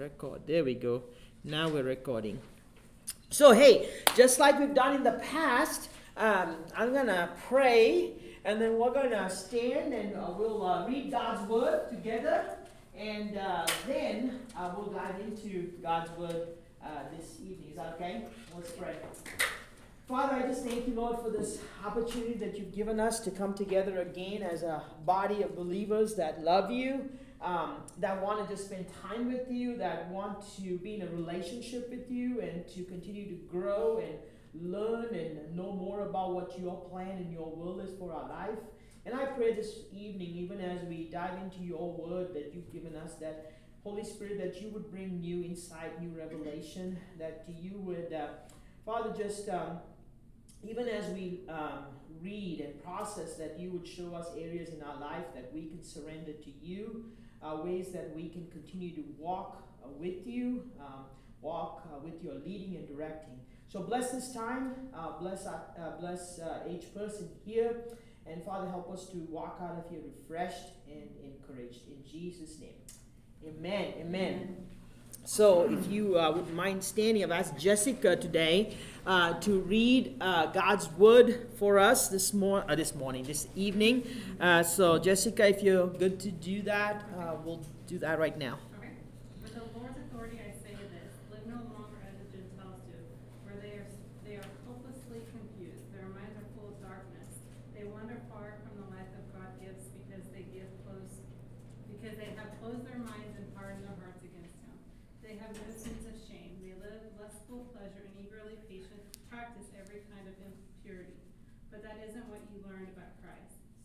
record. There we go. Now we're recording. So, hey, just like we've done in the past, um, I'm going to pray and then we're going to stand and uh, we'll uh, read God's word together. And uh, then uh, we'll dive into God's word uh, this evening. Is that okay? Let's pray. Father, I just thank you, Lord, for this opportunity that you've given us to come together again as a body of believers that love you um, that want to just spend time with you, that want to be in a relationship with you, and to continue to grow and learn and know more about what your plan and your will is for our life. And I pray this evening, even as we dive into your word that you've given us, that Holy Spirit, that you would bring new insight, new revelation, that you would, uh, Father, just um, even as we um, read and process, that you would show us areas in our life that we can surrender to you uh, ways that we can continue to walk uh, with you, um, walk uh, with your leading and directing. So bless this time, uh, bless, uh, bless each person here, and Father, help us to walk out of here refreshed and encouraged. In Jesus' name. Amen. Amen. Amen. So, if you uh, would mind standing, I've asked Jessica today uh, to read uh, God's word for us this, mor- uh, this morning, this evening. Uh, so, Jessica, if you're good to do that, uh, we'll do that right now.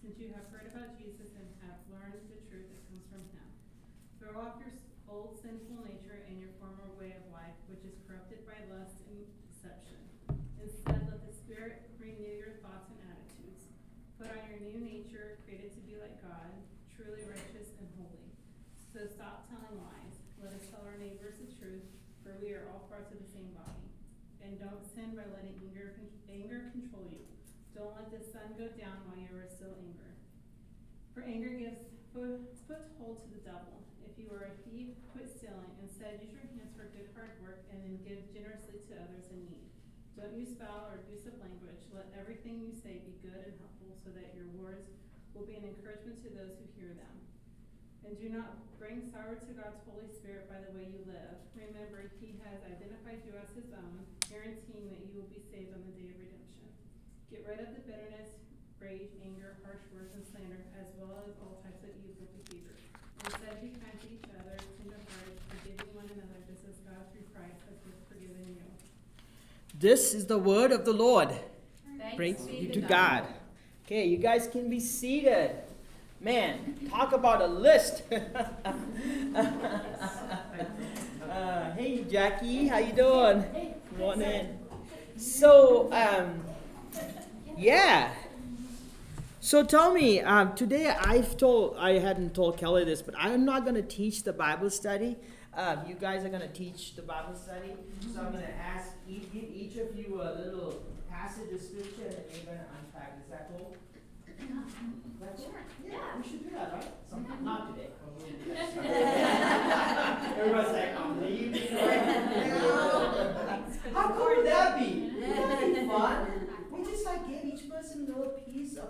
since you have heard about Jesus and have learned the truth that comes from him. Throw off your old sinful nature and your former way of life, which is corrupted by lust and deception. Instead, let the Spirit renew your thoughts and attitudes. Put on your new nature, created to be like God, truly righteous and holy. So stop telling lies. Let us tell our neighbors the truth, for we are all parts of the same body. And don't sin by letting anger, anger control you don't let the sun go down while you are still angry. For anger gives foothold to the devil. If you are a thief, quit stealing. Instead, use your hands for good hard work and then give generously to others in need. Don't use foul or abusive language. Let everything you say be good and helpful so that your words will be an encouragement to those who hear them. And do not bring sorrow to God's Holy Spirit by the way you live. Remember, He has identified you as His own, guaranteeing that you will be saved on the day of redemption. Get rid of the bitterness, rage, anger, harsh words, and slander, as well as all types of evil behavior. Instead, be kind to each other, tenderhearted, forgiving one another, just as God through Christ has forgiven you. This is the word of the Lord. Thanks Praise be to God. God. Okay, you guys can be seated. Man, talk about a list. uh, hey, Jackie, how you doing? Come on in. So, um, yeah. So tell me, um, today I've told, I hadn't told Kelly this, but I'm not going to teach the Bible study. Um, you guys are going to teach the Bible study. So I'm going to ask, each, give each of you a little passage of scripture and you're going to unpack. Is that cool? That's, yeah, yeah, we should do that, right? Sometime, not today. Everybody's like, I'm leaving. How cool would that be? Wouldn't that be fun? We just like give each person a little piece of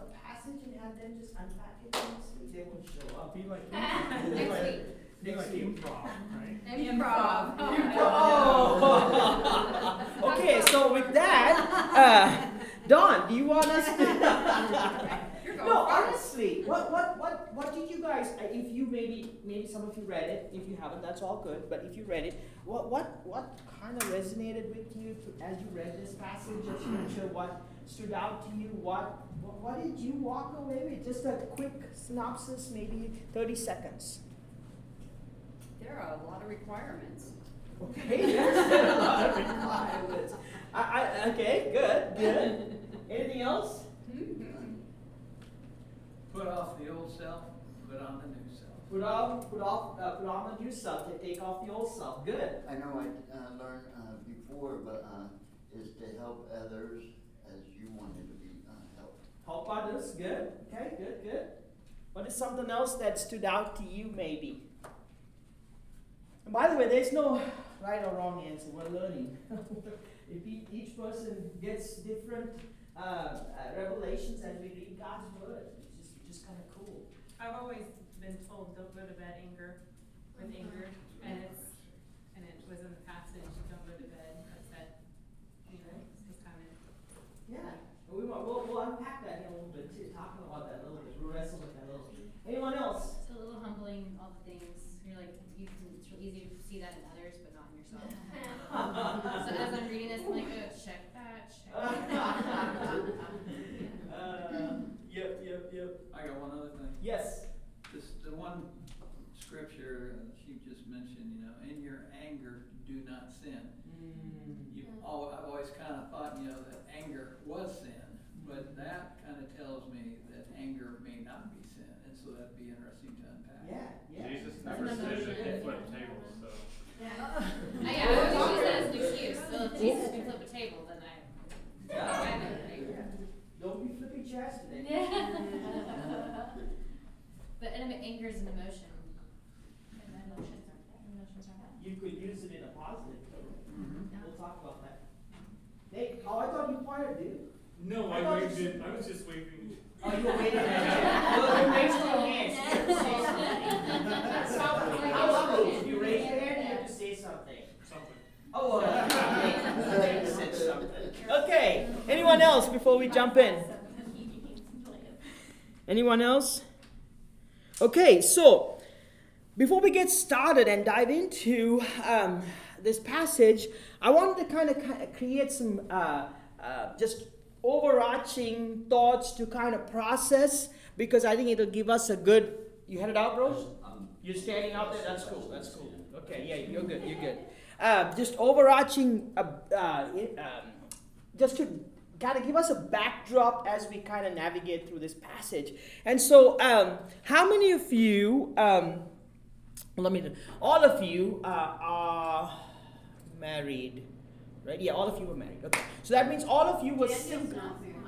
have them just unpack it next week. They won't show up. Be like, be like, be like improv, right? Improv. Oh. okay, so with that, uh, Don, do you want us to? No, honestly, what, what, what, what did you guys? Uh, if you maybe, maybe some of you read it. If you haven't, that's all good. But if you read it, what, what, what kind of resonated with you as you read this passage of scripture? What stood out to you? What, what, what did you walk away with? Just a quick synopsis, maybe 30 seconds. There are a lot of requirements. Okay, yes, there are a lot of requirements. I, I, okay, good, good. Anything else? Put off the old self, put on the new self. Put off, put off, uh, put on the new self. To take off the old self. Good. I know I uh, learned uh, before, but uh, is to help others as you wanted to be uh, helped. Help others, good. Okay, good, good. What is something else that stood out to you, maybe? And By the way, there's no right or wrong answer. We're learning. if each, each person gets different uh, uh, revelations as we read God's word, it's just just kind of cool. I've always been told, don't go to bed anger, with anger, and it's, and it was in the passage, don't go to bed upset. You know, it's kind of, Yeah. Well, we want, we'll, we'll unpack that in a little bit too, talking about that a little bit. We'll wrestle with that a little bit. Anyone else? It's a little humbling, all the things, you're like, you can, it's real easy to see that in others, but not in yourself. So as I'm reading this, I'm like, oh, check that, check that. Uh, yep, yep, yep. I got one other thing. Yes. This, the one scripture that you just mentioned, you know, in your anger, do not sin. Mm. You, al- I've always kind of thought, you know, that anger was sin, but that kind of tells me that anger may not be sin, and so that'd be interesting to unpack. Yeah, yeah. Jesus never another said that he good- flipped tables, so. I, yeah, I always use that as an excuse, so if Jesus can flip a table, then I, I Yeah. know, right? Don't be flipping chairs today. But anyway, anger is an emotion, and emotions aren't, emotions aren't bad. You could use it in a positive too. Mhm. We'll talk about that. Hey, oh, I thought you pointed, dude. No, I I waved you- it, I was just waving. Oh, you were waiting at Well, you raised your hands. You have to say something. That's how, how about those? You raise your hand, you have to say something. Something. Oh, uh, they said something. Okay, anyone else before we jump in? Anyone else? Okay, so before we get started and dive into um, this passage, I wanted to kind of create some uh, uh, just overarching thoughts to kind of process because I think it'll give us a good. You headed out, bros? You're standing out there. That's cool. That's cool. Okay, yeah, you're good. You're good. Uh, just overarching, uh, uh, um, just to kind of give us a backdrop as we kind of navigate through this passage. And so, um, how many of you, um, let me, all of you uh, are married, right? Yeah, all of you are married. Okay, so that means all of you were single.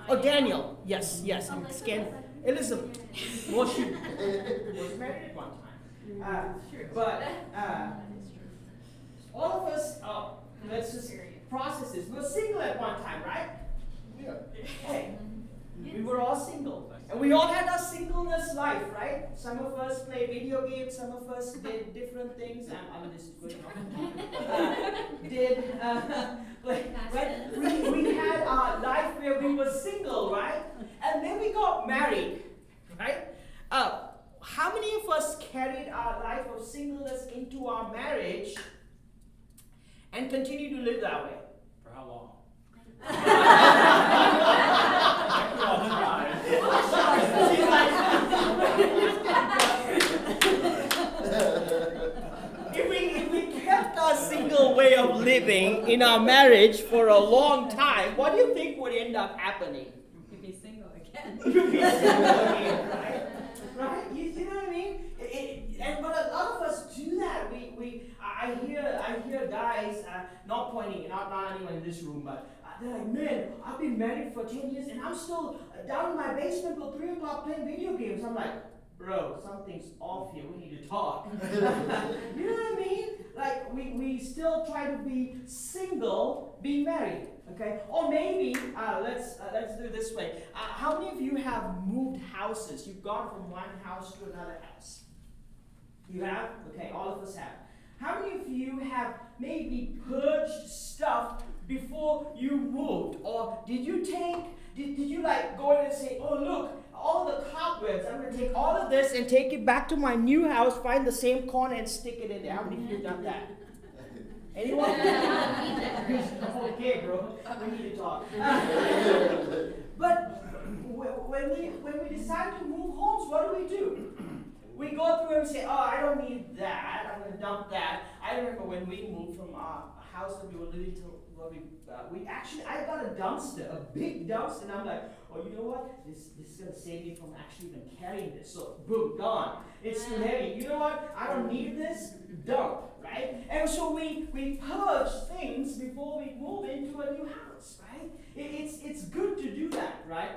Oh, Daniel. Yes, yes. I'm scan- Elizabeth. Well, she was married at one time. Uh, but uh, all of us, uh, let's just process this. We were single at one time, right? Yeah. Hey, we were all single. And we all had our singleness life, right? Some of us played video games, some of us did different things. I'm, I'm just good uh, Did, uh, but, but we, we had our life where we were single, right? And then we got married, right? Uh, how many of us carried our life of singleness into our marriage and continue to live that way? For how long? If we, if we kept our single way of living in our marriage for a long time, what do you think would end up happening? You'd be single again. You'd be single again, right? Right? You, you know what I mean? It, it, and but a lot of us do that. We, we I hear I hear guys uh, not pointing, not not anyone in this room, but they're like, man, I've been married for ten years and I'm still uh, down in my basement till three o'clock playing video games. I'm like. Bro, something's off here. We need to talk. you know what I mean? Like we, we still try to be single, being married. Okay? Or maybe uh, let's uh, let's do it this way. Uh, how many of you have moved houses? You've gone from one house to another house. You have? Okay, all of us have. How many of you have maybe purged stuff before you moved? Or did you take, did, did you like go in and say, oh look, all the cobwebs, I'm gonna take all of this and take it back to my new house, find the same corner and stick it in there. How many of you done that? Anyone? okay, bro. We need to talk. but when we when we decide to move homes, what do we do? We go through and say, "Oh, I don't need that. I'm gonna dump that." I remember when we moved from a house that we were living to where we uh, we actually I got a dumpster, a big dumpster, and I'm like, "Oh, you know what? This this is gonna save me from actually even carrying this." So boom, gone. It's too heavy. You know what? I don't need this. Dump, right? And so we we purge things before we move into a new house, right? It, it's it's good to do that, right?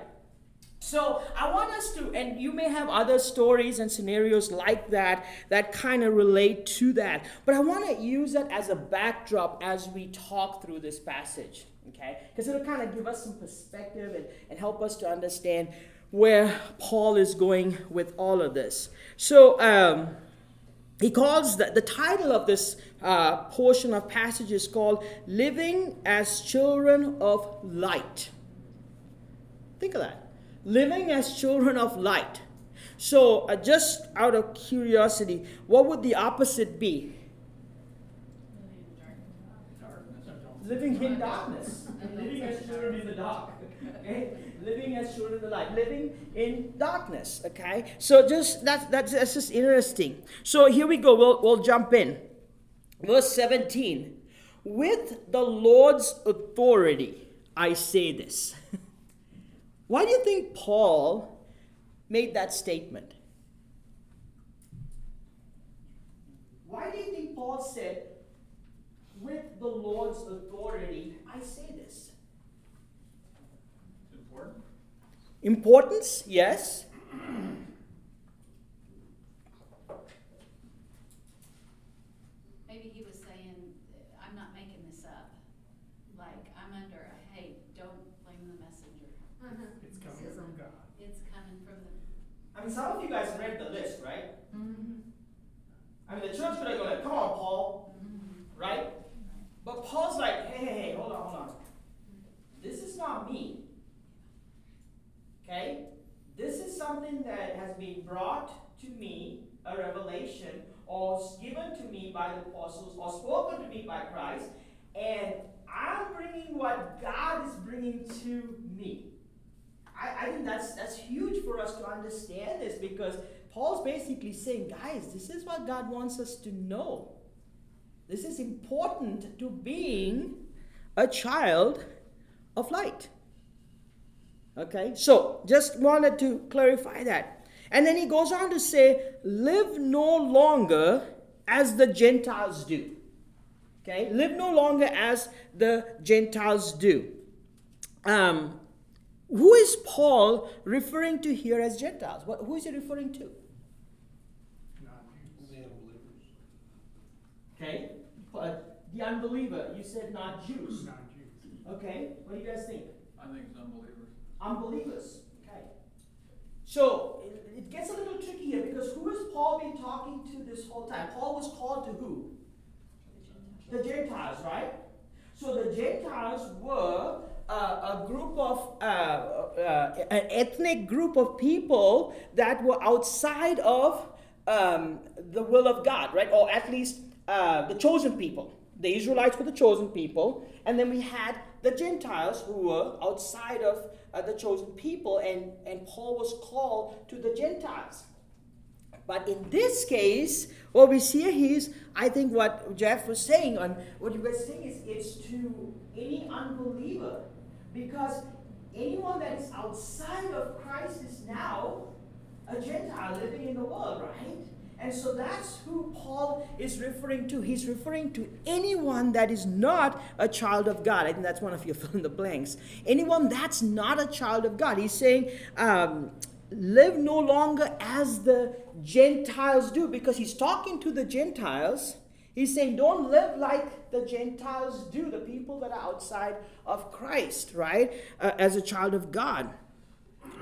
So I want us to, and you may have other stories and scenarios like that that kind of relate to that. But I want to use that as a backdrop as we talk through this passage, okay? Because it'll kind of give us some perspective and, and help us to understand where Paul is going with all of this. So um, he calls the, the title of this uh, portion of passage is called Living as Children of Light. Think of that living as children of light. So, uh, just out of curiosity, what would the opposite be? Living in darkness. living as children in the dark. Okay? Living as children in the light. Living in darkness. Okay? So just that's that's, that's just interesting. So here we go. We'll we'll jump in. Verse 17. With the Lord's authority, I say this. Why do you think Paul made that statement? Why do you think Paul said, with the Lord's authority, I say this? Important. Importance, yes. Maybe he was saying, I'm not making this up. Like, I'm under a, hey, don't blame the messenger. It's coming from God. It's coming from the. I mean, some of you guys read the list, right? I mean, the church could have gone, come on, Paul, right? But Paul's like, hey, hey, hey, hold on, hold on. This is not me. This is something that has been brought to me, a revelation, or given to me by the apostles, or spoken to me by Christ, and I'm bringing what God is bringing to me. I, I think that's that's huge for us to understand this because Paul's basically saying, guys, this is what God wants us to know. This is important to being a child of light. Okay, so just wanted to clarify that. And then he goes on to say, live no longer as the Gentiles do. Okay, live no longer as the Gentiles do. Um, who is Paul referring to here as Gentiles? What, who is he referring to? Okay, but the unbeliever, you said not Jews. Not Jews. Okay, what do you guys think? I think it's unbelievers. Unbelievers. Okay. So it, it gets a little tricky here because who has Paul been talking to this whole time? Paul was called to who? The Gentiles, right? So the Gentiles were uh, a group of, uh, uh, an ethnic group of people that were outside of um, the will of God, right? Or at least uh, the chosen people. The Israelites were the chosen people, and then we had the Gentiles who were outside of uh, the chosen people, and, and Paul was called to the Gentiles. But in this case, what we see here is, I think what Jeff was saying, and what you guys saying is, it's to any unbeliever, because anyone that is outside of Christ is now a Gentile living in the world, right? And so that's who Paul is referring to. He's referring to anyone that is not a child of God. I think that's one of your fill in the blanks. Anyone that's not a child of God. He's saying, um, live no longer as the Gentiles do, because he's talking to the Gentiles. He's saying, don't live like the Gentiles do, the people that are outside of Christ, right? Uh, as a child of God.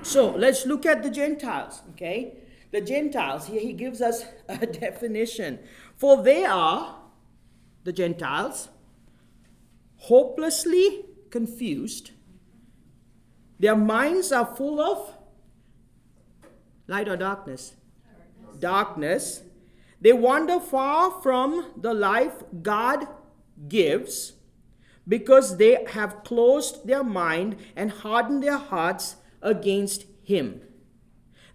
So let's look at the Gentiles, okay? The Gentiles, here he gives us a definition. For they are, the Gentiles, hopelessly confused. Their minds are full of light or darkness? Darkness. They wander far from the life God gives because they have closed their mind and hardened their hearts against Him.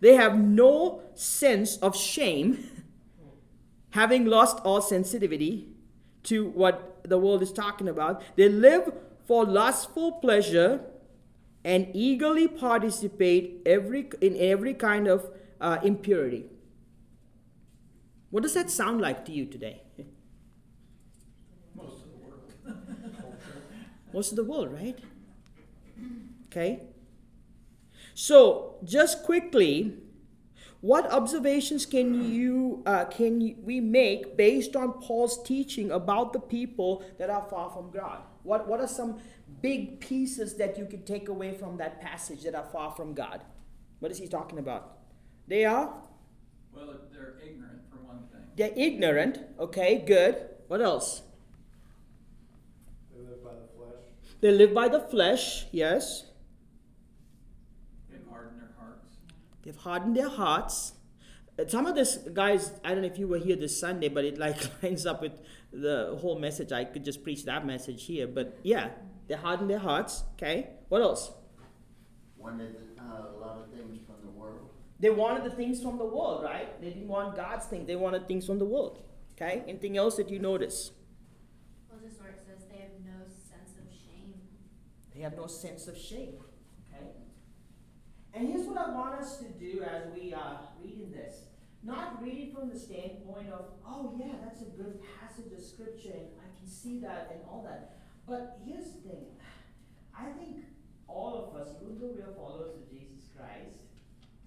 They have no sense of shame, having lost all sensitivity to what the world is talking about. They live for lustful pleasure and eagerly participate every, in every kind of uh, impurity. What does that sound like to you today? Most of the world. Most of the world, right? Okay? So, just quickly, what observations can you uh, can you- we make based on Paul's teaching about the people that are far from God? What what are some big pieces that you could take away from that passage that are far from God? What is he talking about? They are Well, they're ignorant for one thing. they're ignorant. Okay, good. What else? They live by the flesh. They live by the flesh. Yes. They've hardened their hearts. They've hardened their hearts. Uh, Some of this, guys, I don't know if you were here this Sunday, but it like lines up with the whole message. I could just preach that message here, but yeah, they hardened their hearts. Okay, what else? Wanted uh, a lot of things from the world. They wanted the things from the world, right? They didn't want God's things. They wanted things from the world. Okay, anything else that you notice? Well, just where it says they have no sense of shame. They have no sense of shame. And here's what I want us to do as we are reading this. Not reading from the standpoint of, oh yeah, that's a good passage of scripture and I can see that and all that. But here's the thing. I think all of us, even though we are followers of Jesus Christ,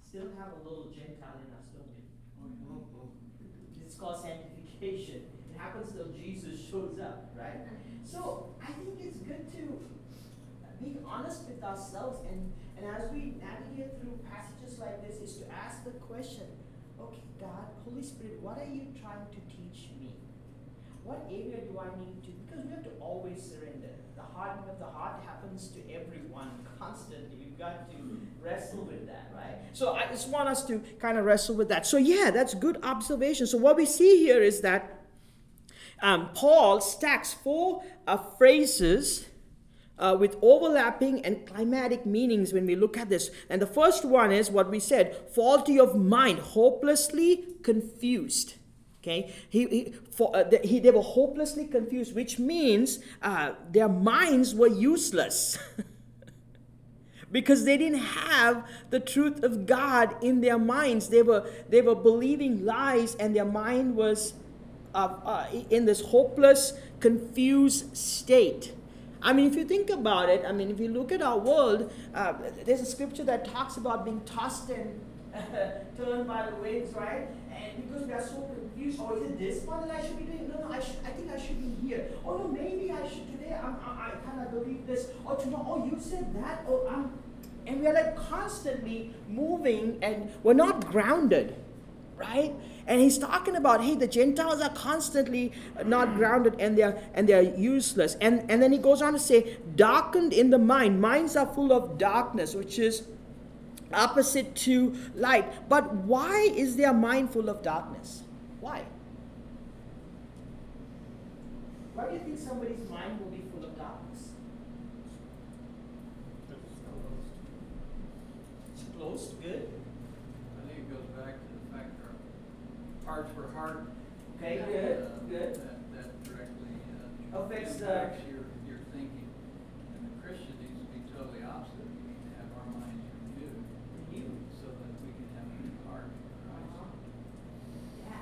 still have a little Gentile in us, don't we? Mm-hmm. It's called sanctification. It happens till Jesus shows up, right? So I think it's good to be honest with ourselves and, and as we navigate through passages like this is to ask the question, okay, God, Holy Spirit, what are you trying to teach me? What area do I need to because we have to always surrender. The hardening of the heart happens to everyone constantly. We've got to wrestle with that, right? So I just want us to kind of wrestle with that. So yeah, that's good observation. So what we see here is that um, Paul stacks four uh, phrases uh, with overlapping and climatic meanings when we look at this. And the first one is what we said faulty of mind, hopelessly confused. Okay, he, he, for, uh, the, he, they were hopelessly confused, which means uh, their minds were useless. because they didn't have the truth of God in their minds. They were, they were believing lies, and their mind was uh, uh, in this hopeless, confused state. I mean, if you think about it, I mean, if you look at our world, uh, there's a scripture that talks about being tossed and turned by the winds, right? And because we are so confused, oh, is it this one that I should be doing? No, no, I, should, I think I should be here. Oh, no, maybe I should today. I'm, I, I kind of believe this. Or tomorrow, oh, you said that. Oh, I'm, and we are like constantly moving and we're not grounded, right? And he's talking about, hey, the Gentiles are constantly not grounded and they're and they're useless. And and then he goes on to say, darkened in the mind. Minds are full of darkness, which is opposite to light. But why is their mind full of darkness? Why? Why do you think somebody's mind will be full of darkness? It's closed, good. I think it goes back to the fact that our for hardened. Okay, Uh, good, good. That, that directly, uh. Affects the- your, your thinking. And the Christian needs to be totally opposite. We need to have our minds renewed You. so that we can have a new heart for Christ. Yeah.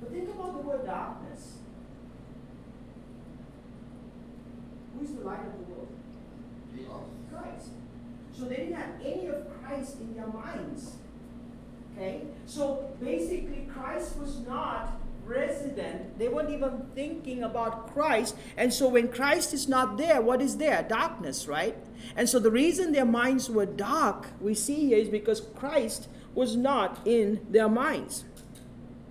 But think about the word darkness. Who's the light of the world? Jesus. Christ. So they didn't have any of Christ in their minds. Okay? So basically, Christ was not resident. They weren't even thinking about Christ. And so when Christ is not there, what is there? Darkness, right? And so the reason their minds were dark, we see here, is because Christ was not in their minds.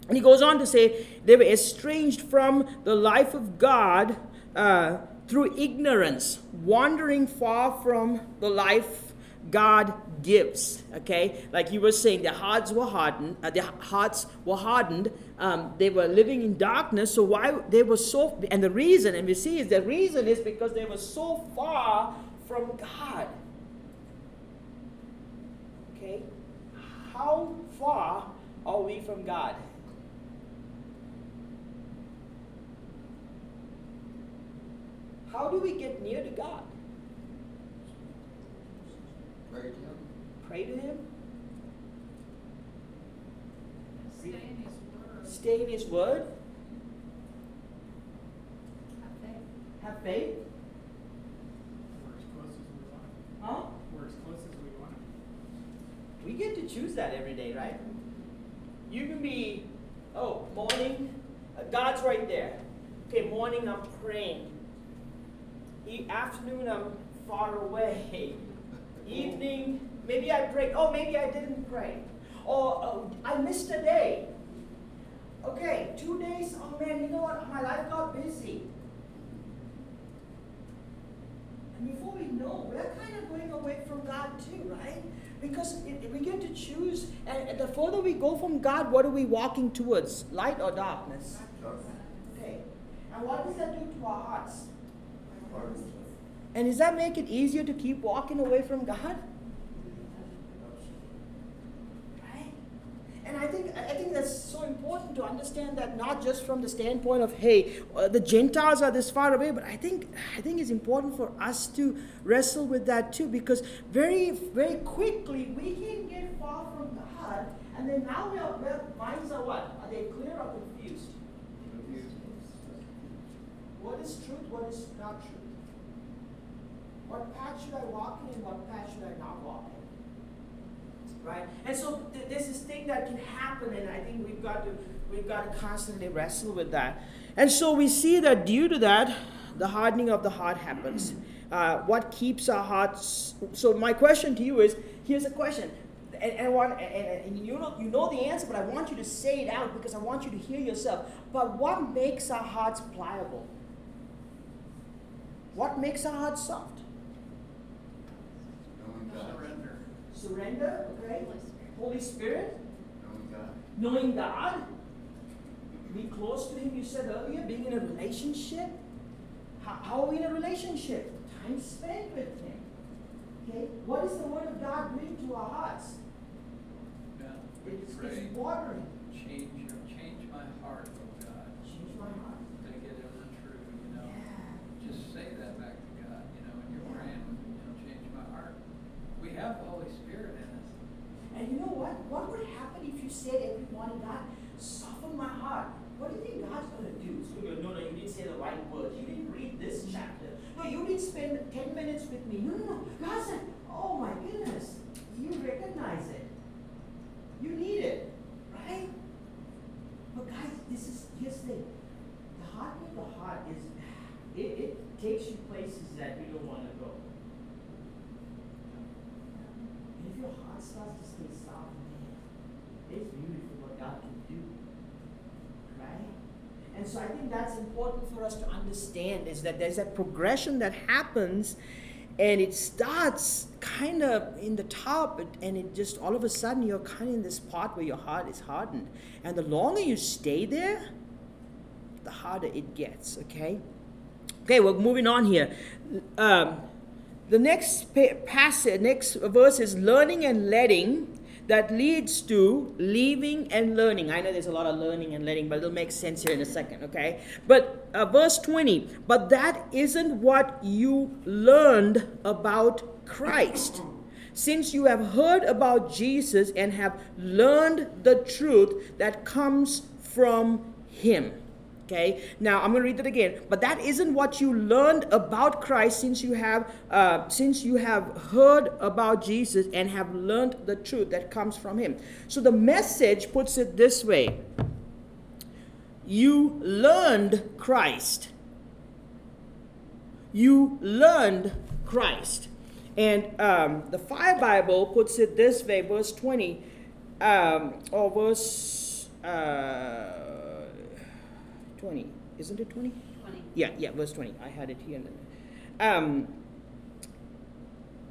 And he goes on to say they were estranged from the life of God uh, through ignorance, wandering far from the life God gives. Okay, like you were saying, their hearts were hardened. Uh, their hearts were hardened. Um, they were living in darkness. So why they were so? And the reason, and we see, is the reason is because they were so far from God. Okay, how far are we from God? How do we get near to God? To him. Pray to Him? Stay in his word. Stay in His Word? Have faith. Have faith? We're as close as we want. Huh? We're as close as we want. We get to choose that every day, right? You can be, oh, morning, uh, God's right there. Okay, morning, I'm praying. E- afternoon, I'm far away. Evening, maybe I prayed. Oh, maybe I didn't pray. Or oh, I missed a day. Okay, two days. Oh man, you know what? My life got busy. And before we know, we're kind of going away from God too, right? Because we get to choose, and, and the further we go from God, what are we walking towards? Light or darkness? Okay. And what does that do to our hearts? And does that make it easier to keep walking away from God? Right? And I think I think that's so important to understand that not just from the standpoint of hey, uh, the Gentiles are this far away, but I think I think it's important for us to wrestle with that too, because very very quickly we can get far from God, and then now we are, our minds are what? Are they clear or confused? What is truth? What is not truth? What path should I walk in what path should I not walk in? Right? And so th- there's this thing that can happen, and I think we've got to we've got to constantly wrestle with that. And so we see that due to that, the hardening of the heart happens. Uh, what keeps our hearts? So my question to you is: Here's a question, and, and, and, and you know you know the answer, but I want you to say it out because I want you to hear yourself. But what makes our hearts pliable? What makes our hearts soft? Knowing God, Surrender. Surrender, okay? Holy Spirit. Knowing God, knowing be close to Him, you said earlier, being in a relationship. How, how are we in a relationship? Time spent with Him. Okay? What does the Word of God doing to our hearts? Yeah, when you It's, pray, it's watering. change, your- change my heart, oh God. Change my heart. Make it ever true, you know. Yeah. Just say that back to God, you know, when you're praying, you know, change my heart. We have the Holy Spirit in us. And you know what? What would happen if you said every morning, God, soften my heart? What do you think God's going to do? To go, no, no, you didn't say the right words. You didn't read this mm-hmm. chapter. No, you didn't spend 10 minutes with me. No, no, no. God said, oh my goodness. You recognize it. You need it. Right? But guys, this is, here's the thing. The heart of the heart is, it, it takes you places that you don't want to go. It's beautiful what God can do. Right? And so I think that's important for us to understand is that there's a progression that happens and it starts kind of in the top and it just all of a sudden you're kind of in this part where your heart is hardened. And the longer you stay there, the harder it gets, okay? Okay, we're moving on here. Um, the next passage, next verse is learning and letting that leads to leaving and learning. I know there's a lot of learning and letting, but it'll make sense here in a second, okay? But uh, verse 20, but that isn't what you learned about Christ. Since you have heard about Jesus and have learned the truth that comes from Him. Okay, now I'm going to read it again. But that isn't what you learned about Christ since you have uh, since you have heard about Jesus and have learned the truth that comes from Him. So the message puts it this way: You learned Christ. You learned Christ, and um, the Fire Bible puts it this way: verse 20, um, or verse. Uh, 20. Isn't it 20? Twenty. Yeah, yeah, verse 20. I had it here. Um,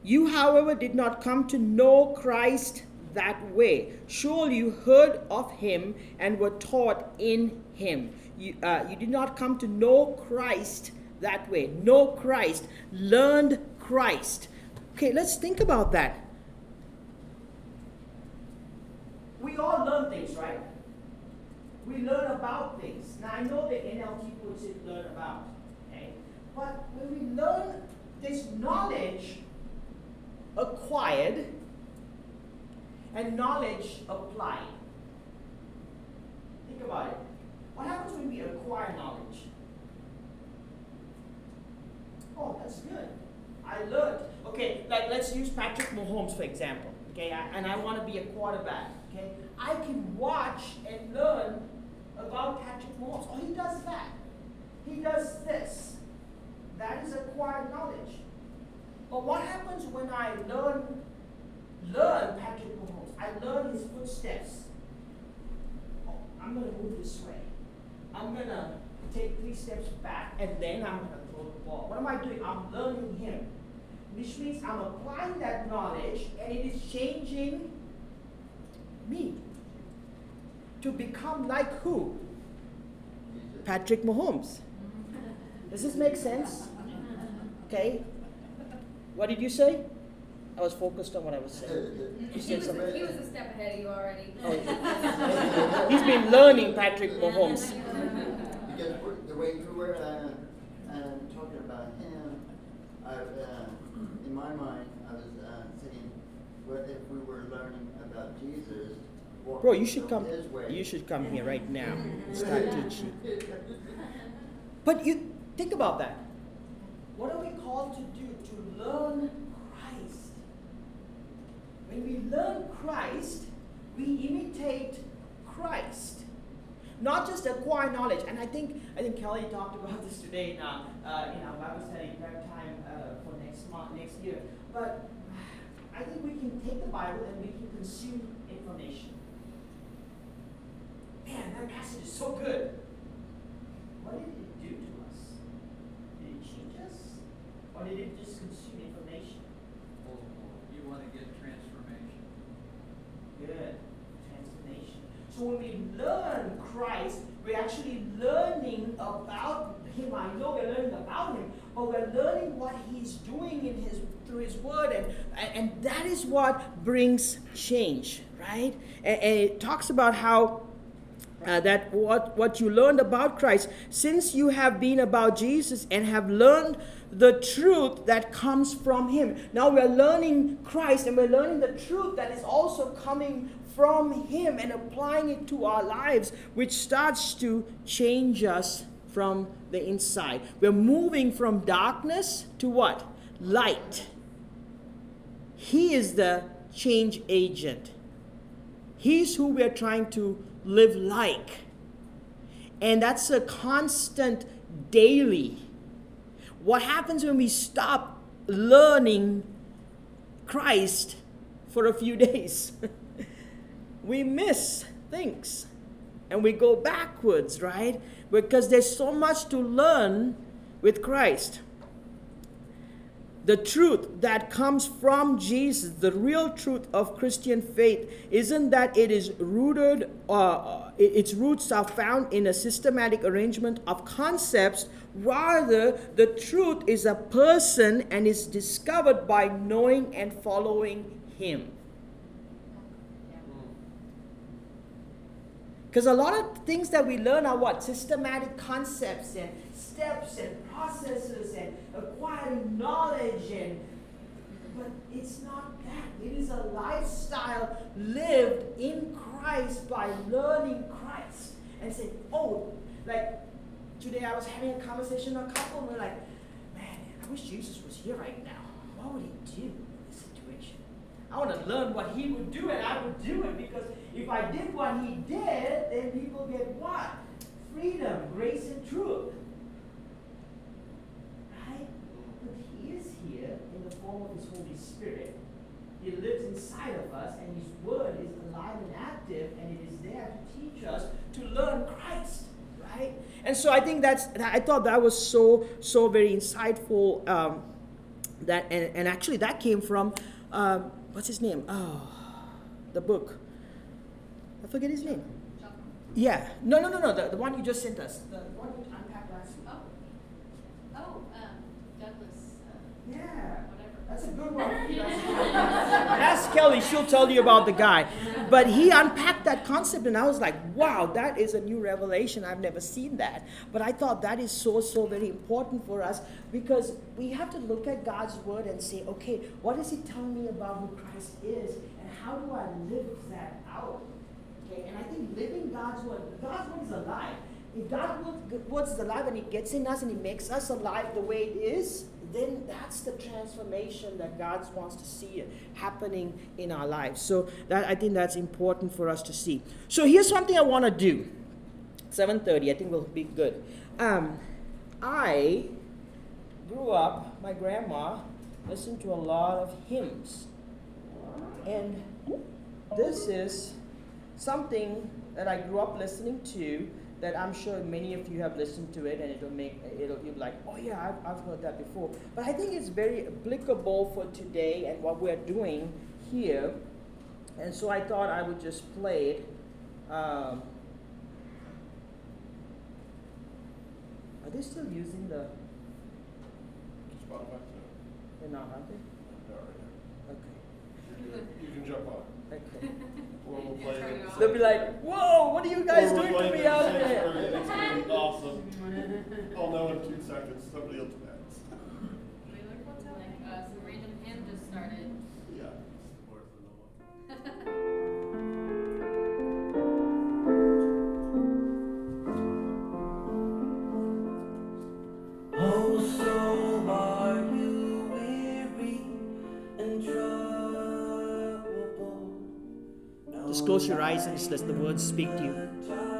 you, however, did not come to know Christ that way. Surely you heard of him and were taught in him. You, uh, you did not come to know Christ that way. Know Christ. Learned Christ. Okay, let's think about that. We all learn things, right? We learn about things. Now I know the NLT puts it learn about, okay? But when we learn this knowledge acquired and knowledge applied. Think about it. What happens when we acquire knowledge? Oh, that's good. I learned. Okay, like let's use Patrick Mahomes for example. Okay, I, and I want to be a quarterback. Okay, I can watch and learn about Patrick Mahomes. Oh, he does that. He does this. That is acquired knowledge. But what happens when I learn learn Patrick Mahomes? I learn his footsteps. Oh, I'm gonna move this way. I'm gonna take three steps back and then I'm gonna throw the ball. What am I doing? I'm learning him. Which means I'm applying that knowledge and it is changing me to become like who? Patrick Mahomes. Does this make sense? Okay. What did you say? I was focused on what I was saying. You He said was, something. he was a step ahead of you already. Oh, He's been learning Patrick Mahomes. Because the way you were, uh, uh, talking about him, I, uh, in my mind, I was, uh, thinking, what if we were learning about Jesus? Bro, you should come. You should come here right now and start teaching. But you think about that. What are we called to do? To learn Christ. When we learn Christ, we imitate Christ. Not just acquire knowledge. And I think I think Kelly talked about this today in our, uh, in our Bible study prep time uh, for next month, next year. But I think we can take the Bible and we can consume information. Man, that passage is so good. What did it do to us? Did it change us? Or did it just consume information? Oh, oh, you wanna get transformation. Good. Transformation. So when we learn Christ, we're actually learning about Him. I know we're learning about Him, but we're learning what He's doing in His through His Word, and and, and that is what brings change, right? And, and it talks about how uh, that what, what you learned about Christ, since you have been about Jesus and have learned the truth that comes from Him. Now we're learning Christ and we're learning the truth that is also coming from Him and applying it to our lives, which starts to change us from the inside. We're moving from darkness to what? Light. He is the change agent. He's who we're trying to live like. And that's a constant daily. What happens when we stop learning Christ for a few days? we miss things and we go backwards, right? Because there's so much to learn with Christ the truth that comes from Jesus, the real truth of Christian faith, isn't that it is rooted, uh, its roots are found in a systematic arrangement of concepts. Rather, the truth is a person and is discovered by knowing and following Him. Because a lot of things that we learn are what? Systematic concepts and steps and processes and acquiring knowledge and but it's not that. It is a lifestyle lived in Christ by learning Christ. And say, oh, like today I was having a conversation with a couple and we're like, man, I wish Jesus was here right now. What would he do in this situation? I want to learn what he would do and I would do it because if I did what he did, then people get what? Freedom, grace, and truth. Right? But he is here in the form of his Holy Spirit. He lives inside of us, and his word is alive and active, and it is there to teach us to learn Christ. Right? And so I think that's, I thought that was so, so very insightful. Um, that and, and actually that came from um, what's his name? Oh, the book. I forget his name. Yeah. No, no, no, no. The, the one you just sent us. The one you unpacked last week. Oh, oh, um, Douglas, uh, Yeah. That's a good one. Ask Kelly, she'll tell you about the guy. But he unpacked that concept, and I was like, wow, that is a new revelation. I've never seen that. But I thought that is so, so very important for us because we have to look at God's word and say, okay, what is he telling me about who Christ is, and how do I live that out? Okay, and I think living God's word, God's word is alive. if that words is alive and it gets in us and it makes us alive the way it is, then that's the transformation that God wants to see happening in our lives. So that I think that's important for us to see. So here's something I want to do. 7:30, I think will be good. Um, I grew up. My grandma listened to a lot of hymns, and this is something that I grew up listening to that I'm sure many of you have listened to it and it'll make it'll you'll be like, oh yeah, I've, I've heard that before. But I think it's very applicable for today and what we're doing here. And so I thought I would just play it. Um, are they still using the Spotify? they're not, are they? Right Okay. here. You can jump on. Okay. Or we'll play Turn it. it. They'll be like, whoa, what are you guys Or we'll doing to it me in out six there? minutes. It's gonna be awesome. I'll know in two seconds, somebody else close your eyes and just let the words speak to you.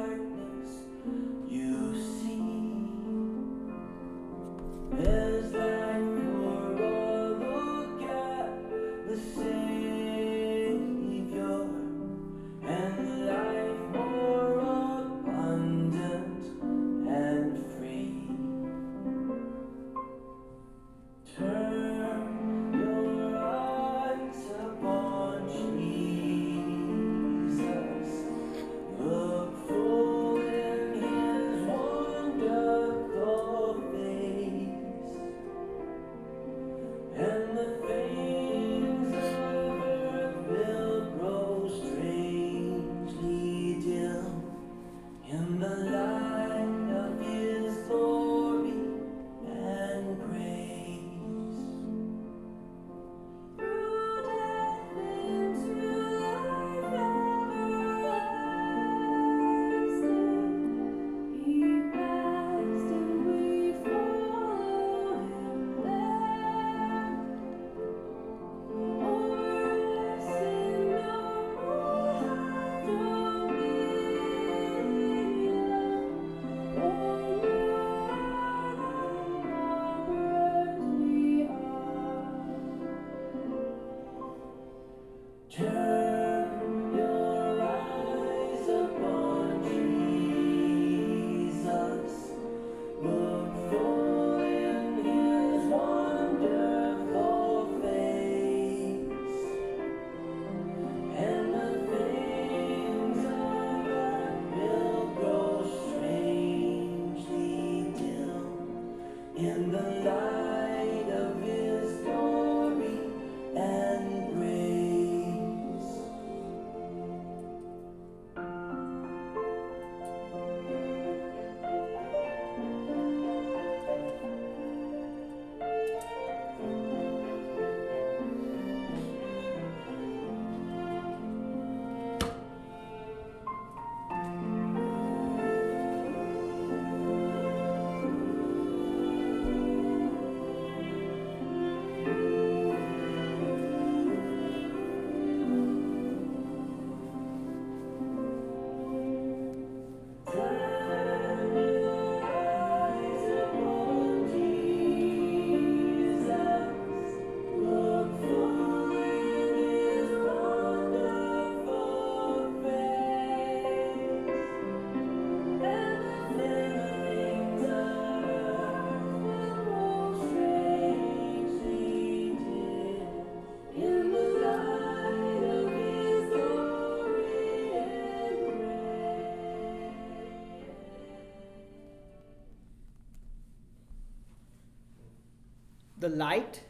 The light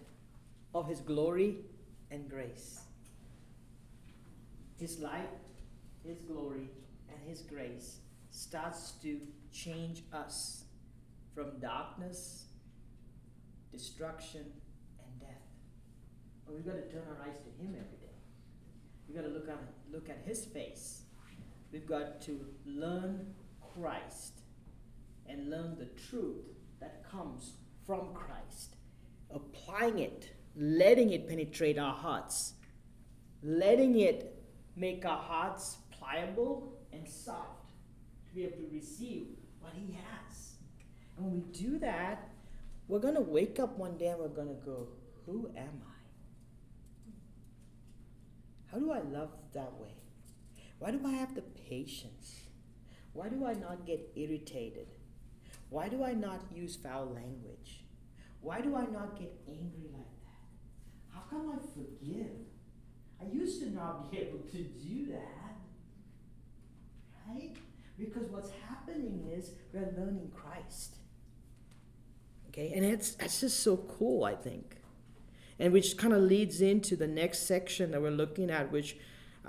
of His glory and grace. His light, His glory, and His grace starts to change us from darkness, destruction, and death. We've got to turn our eyes to Him every day. We've got to look, look at His face. We've got to learn Christ and learn the truth that comes from Christ, applying it, letting it penetrate our hearts, letting it make our hearts pliable and soft to be able to receive what He has. And when we do that, we're going to wake up one day and we're going to go, Who am I? How do I love that way? Why do I have the patience? Why do I not get irritated? Why do I not use foul language? Why do I not get angry like that? How come I forgive? I used to not be able to do that. Right? Because what's happening is we're learning Christ. Okay, and it's that's just so cool, I think. And which kind of leads into the next section that we're looking at, which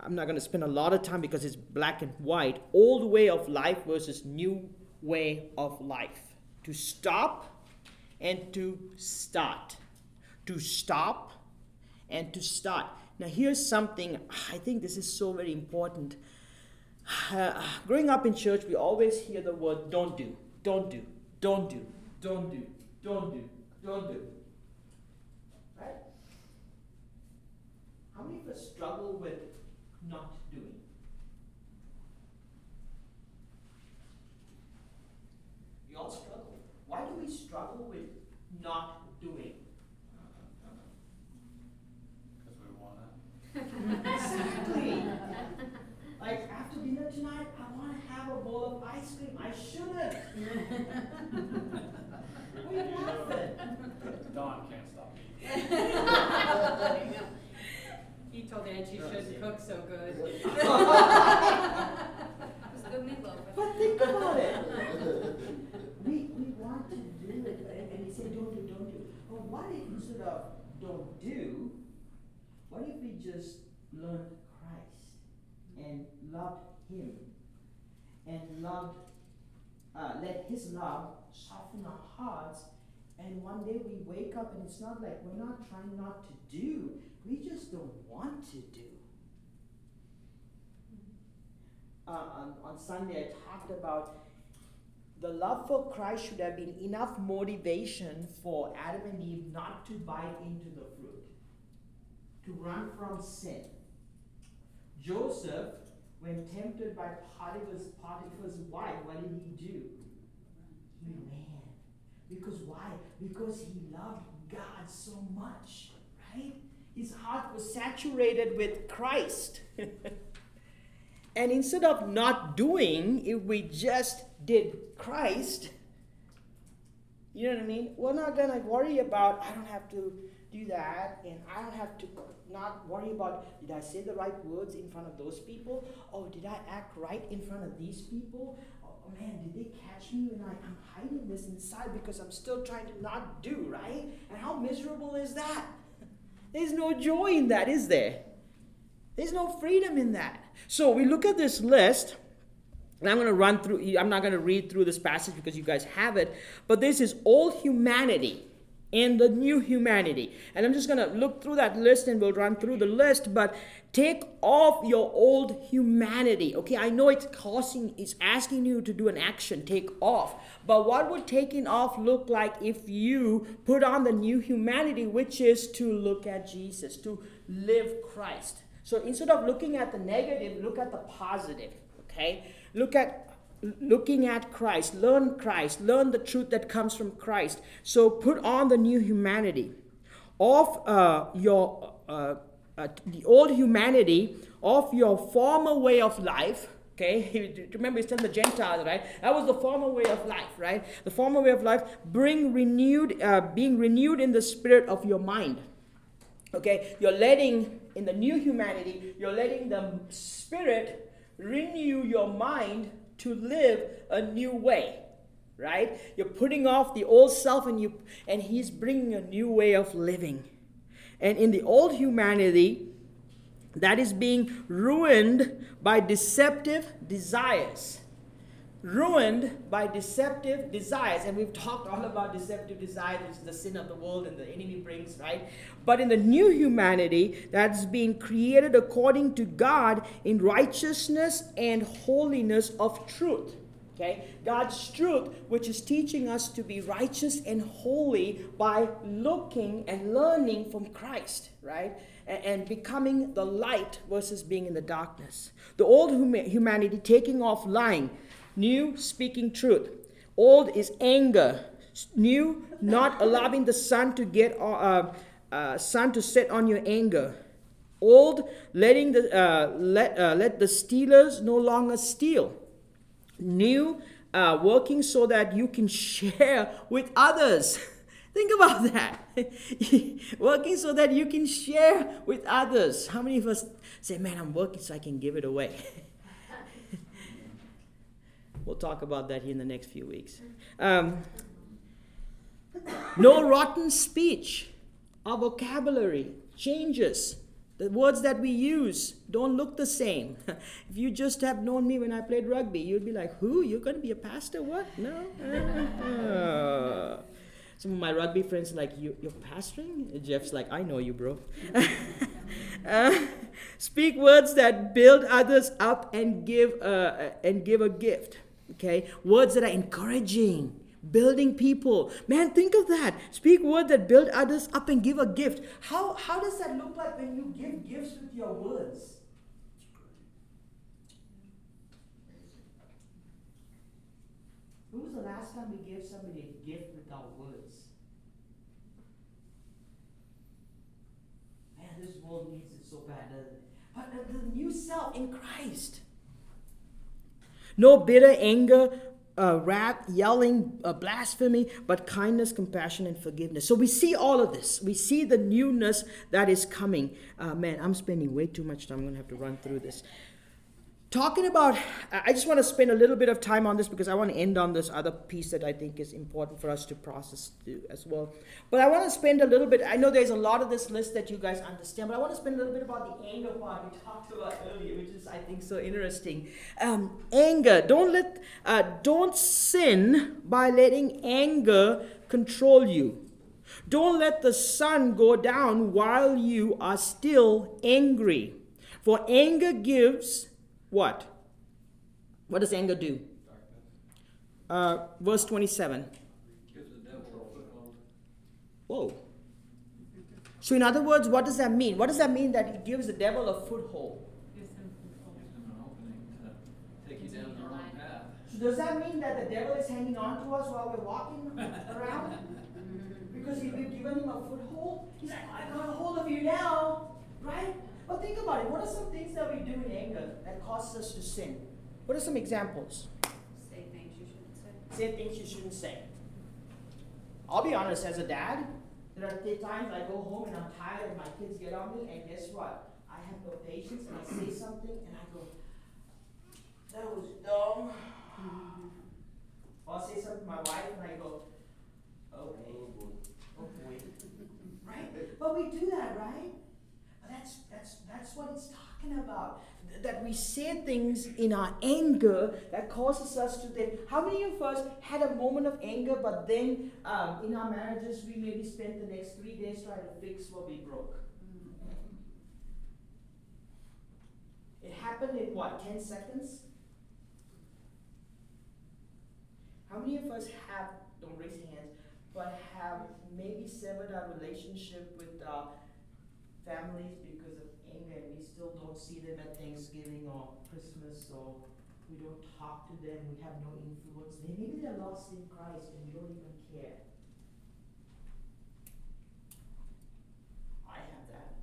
I'm not going to spend a lot of time because it's black and white. Old way of life versus new way of life. To stop and to start. To stop and to start. Now, here's something I think this is so very important. Uh, growing up in church, we always hear the word don't do, don't do, don't do, don't do, don't do, don't do. Right? How many of us struggle with not doing? We all struggle. Why do we struggle with not doing? Because we wanna. Exactly. like after dinner tonight, I want to have a bowl of ice cream. I shouldn't. Why are you laughing? Dawn can't stop me. He told Ann she shouldn't cook so good. It was good meatloaf. But think about it. We, we want to do it, and, and they say don't do, don't do. But what if instead of don't do, what if we just learned Christ and loved Him and loved, uh, let His love soften our hearts, and one day we wake up and it's not like we're not trying not to do, we just don't want to do. uh, on, on Sunday, I talked about the love for Christ should have been enough motivation for Adam and Eve not to bite into the fruit, to run from sin. Joseph, when tempted by Potiphar's, Potiphar's wife, what did he do? He ran. Because why? Because he loved God so much, right? His heart was saturated with Christ. And instead of not doing, if we just did Christ, you know what I mean? We're not gonna worry about, I don't have to do that, and I don't have to not worry about, did I say the right words in front of those people? Oh, did I act right in front of these people? Oh man, did they catch me when I, I'm hiding this inside because I'm still trying to not do, right? And how miserable is that? There's no joy in that, is there? There's no freedom in that. So we look at this list, and I'm going to run through, I'm not going to read through this passage because you guys have it, but this is all humanity and the new humanity. And I'm just going to look through that list and we'll run through the list, but take off your old humanity. Okay, I know it's causing, it's asking you to do an action, take off. But what would taking off look like if you put on the new humanity, which is to look at Jesus, to live Christ? So instead of looking at the negative, look at the positive. Okay? Look at looking at Christ, learn Christ, learn the truth that comes from Christ. So put on the new humanity of uh, your uh, uh, the old humanity of your former way of life. Okay, remember he's telling the Gentiles, right? That was the former way of life, right? The former way of life. Bring renewed, uh, being renewed in the spirit of your mind. Okay, you're letting in the new humanity, you're letting the spirit renew your mind to live a new way right? You're putting off the old self and you and he's bringing a new way of living. And in the old humanity that is being ruined by deceptive desires ruined by deceptive desires and we've talked all about deceptive desires which is the sin of the world and the enemy brings right but in the new humanity that's being created according to god in righteousness and holiness of truth Okay? God's truth, which is teaching us to be righteous and holy by looking and learning from Christ, right? And, becoming the light versus being in the darkness. The old huma- humanity taking off lying, new speaking truth. Old is anger, new not allowing the sun to get uh, uh, sun to set on your anger. Old letting the uh, let uh, let the stealers no longer steal. New uh, working so that you can share with others. Think about that. Working so that you can share with others. How many of us say man i'm working so i can give it away we'll talk about that here in the next few weeks um, no rotten speech our vocabulary changes the words that we use don't look the same. if you just have known me when I played rugby, you'd be like, Who? You're going to be a pastor? What? No? Some of my rugby friends are like, you, You're pastoring? Jeff's like, I know you, bro. uh, speak words that build others up and give, uh, and give a gift. Okay? Words that are encouraging building people. Man think of that. Speak words that build others up and give a gift. How how does that look like when you give gifts with your words? When was the last time we gave somebody a gift with our words? Man this world needs it so bad doesn't it? But the, the new self in christ no bitter anger uh, wrath, yelling, uh, blasphemy, but kindness, compassion, and forgiveness. So we see all of this. We see the newness that is coming. Uh, man, I'm spending way too much time. I'm going to have to run through this. Talking about, I just want to spend a little bit of time on this because I want to end on this other piece that I think is important for us to process too, as well. But I want to spend a little bit, I know there's a lot of this list that you guys understand, but I want to spend a little bit about the anger part we talked about earlier, which is, I think, so interesting. Um, anger, don't let, uh, don't sin by letting anger control you. Don't let the sun go down while you are still angry. For anger gives what? What does anger do? Uh, verse 27. Gives the devil a foothold. Whoa. So, in other words, what does that mean? What does that mean that it gives the devil a foothold? Gives him control. Gives them an opening to take you down the wrong path. So does that mean that the devil is hanging on to us while we're walking around? Because we've given him a foothold? He's like, I got a hold of you now, right? But think about it. What are some things that we do in anger that causes us to sin? What are some examples? Say things you shouldn't say. Say things you shouldn't say. I'll be honest, as a dad, there are the times I go home and I'm tired and my kids get on me, and guess what? I have no patience and I say something and I go, that was dumb. Mm-hmm. Or I'll say something to my wife and I go, okay. Oh boy. Right? But we do that, right? But that's that's that's what it's talking about. Th- That we say things in our anger that causes us to then. How many of us had a moment of anger, but then um, in our marriages we maybe spent the next three days trying to fix what we broke? It happened in what, 10 seconds? How many of us have, don't raise your hands, but have maybe severed our relationship with our families because of anger and we still don't see them at Thanksgiving or Christmas or we don't talk to them, we have no influence. They, maybe they're lost in Christ and we don't even care. I have that.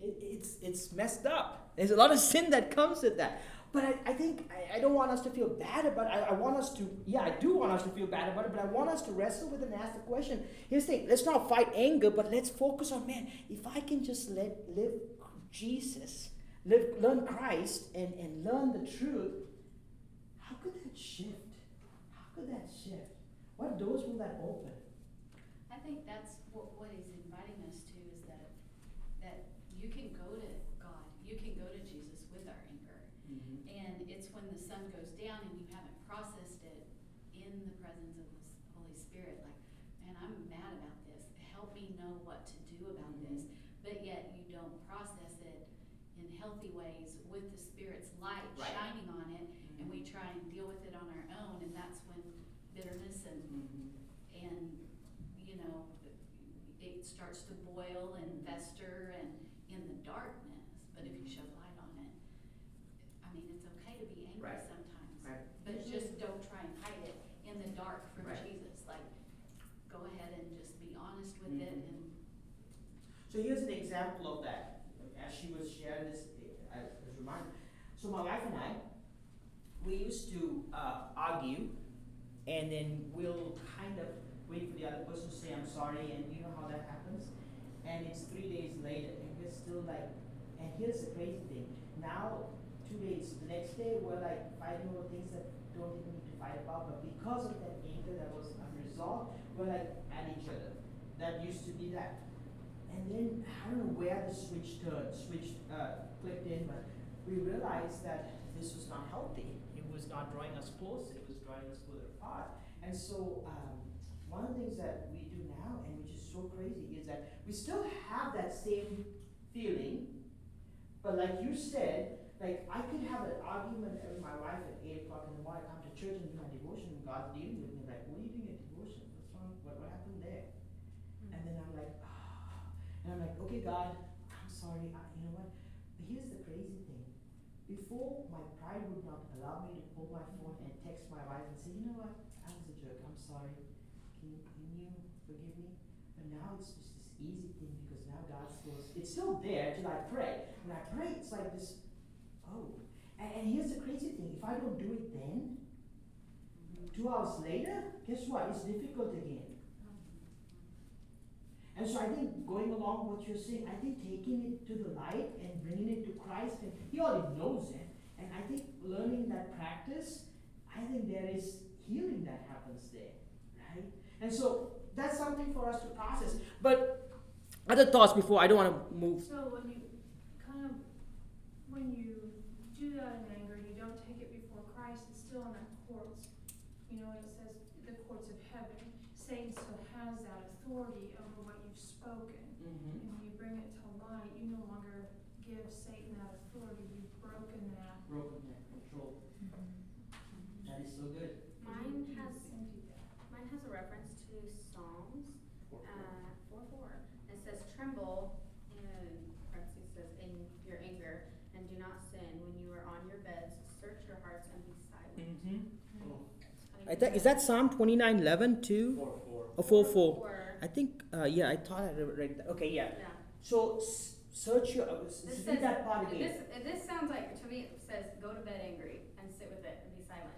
It, it's, it's messed up. There's a lot of sin that comes with that. But I, I think I, I don't want us to feel bad about it. I, I want us to, yeah, I do want us to feel bad about it, but I want us to wrestle with it and ask the question. Here's the thing let's not fight anger, but let's focus on, man, if I can just let live Jesus, live, learn Christ, and, and learn the truth, how could that shift? How could that shift? What doors will that open? I think that's what, what is inviting us to is that, that you can go to God, you can go to Jesus with our anger. And it's when the sun goes down and you haven't processed it in the presence of the S- Holy Spirit, like, man, I'm mad about this. Help me know what to do about Mhm. this. But yet you don't process it in healthy ways with the Spirit's light Right. shining on it, and we try and deal with it on our own, and that's when bitterness and Mhm. and you know it starts to boil and and in the darkness but if you shed light on it i mean it's okay to be angry Right. sometimes Right. but just don't try and hide it in the dark from Right. jesus like go ahead and just be honest with it Mhm. and So here's an example of that. As she was sharing this, uh, as a reminder. So my wife and I, we used to uh, argue, and then we'll kind of wait for the other person to say I'm sorry, and you know how that happens. And it's three days later, and we're still like. And here's the crazy thing. Now, two days, the next day, we're like fighting over things that don't even need to fight about, but because of that anger that was unresolved, we're like at each other. That used to be that. And then I don't know where the switch turned, switch uh, clicked in, but we realized that this was not healthy. It was not drawing us closer. It was drawing us further apart. And so um, one of the things that we do now, and which is so crazy, is that we still have that same feeling, but like you said, like I could have an argument with my wife at eight o'clock in the morning. Come to church and do my devotion, and God's dealing with me. Like, what are you doing at devotion? What's wrong? What, what happened there? And then I'm like, ah. And I'm like, okay, God, I'm sorry. I, you know what? But here's the crazy thing. Before, my pride would not allow me to pull my phone and text my wife and say, you know what? I was a jerk. I'm sorry. Can, can you forgive me? But now it's just this easy thing because now God's still, it's still there till I pray. When I pray, it's like this, oh. And, and here's the crazy thing. If I don't do it then, mm-hmm. two hours later, guess what? It's difficult again. And so I think going along what you're saying, I think taking it to the light and bringing it to Christ, and He already knows it. And I think learning that practice, I think there is healing that happens there, right? And so that's something for us to process. But other thoughts before I don't want to move. So when you kind of, when you do that in anger, you don't take it before Christ, it's still in that courts. You know, it says the courts of heaven. Satan still has that authority over what you've spoken. Mm-hmm. And when you bring it to light, you no longer give Satan that authority, you've broken that. Broken that control. That is so good. Mine has, And do that. mine has a reference to Psalms, uh, four four. It says tremble, and parentheses says in your anger, and do not sin. When you are on your beds, search your hearts and be silent. Mm-hmm. Funny I think is that Psalm twenty nine eleven too? Four, four. Or four four? Four, I think uh, yeah. I thought I read that. Okay, yeah. yeah. So s- search your. Uh, s- This read says, that part again. this, this sounds like, to me, it says, go to bed angry and sit with it and be silent.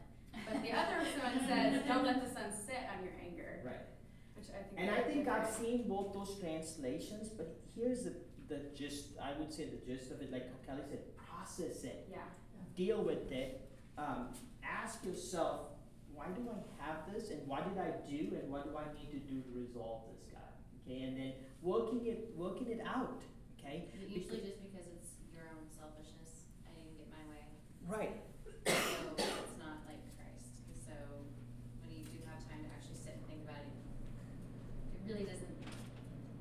But the other one says, don't let the sun set on your anger, Right. which I think. And I think I've seen both those translations, but here's the, the gist, I would say the gist of it, like Kelly said, process it, Yeah, deal with it, um, ask yourself, why do I have this and what did I do and what do I need to do to resolve this guy? Okay, and then working it, working it out, okay? usually just because it's your own selfishness, I didn't get my way, Right. so it's not like Christ. So when you do have time to actually sit and think about it, it really doesn't,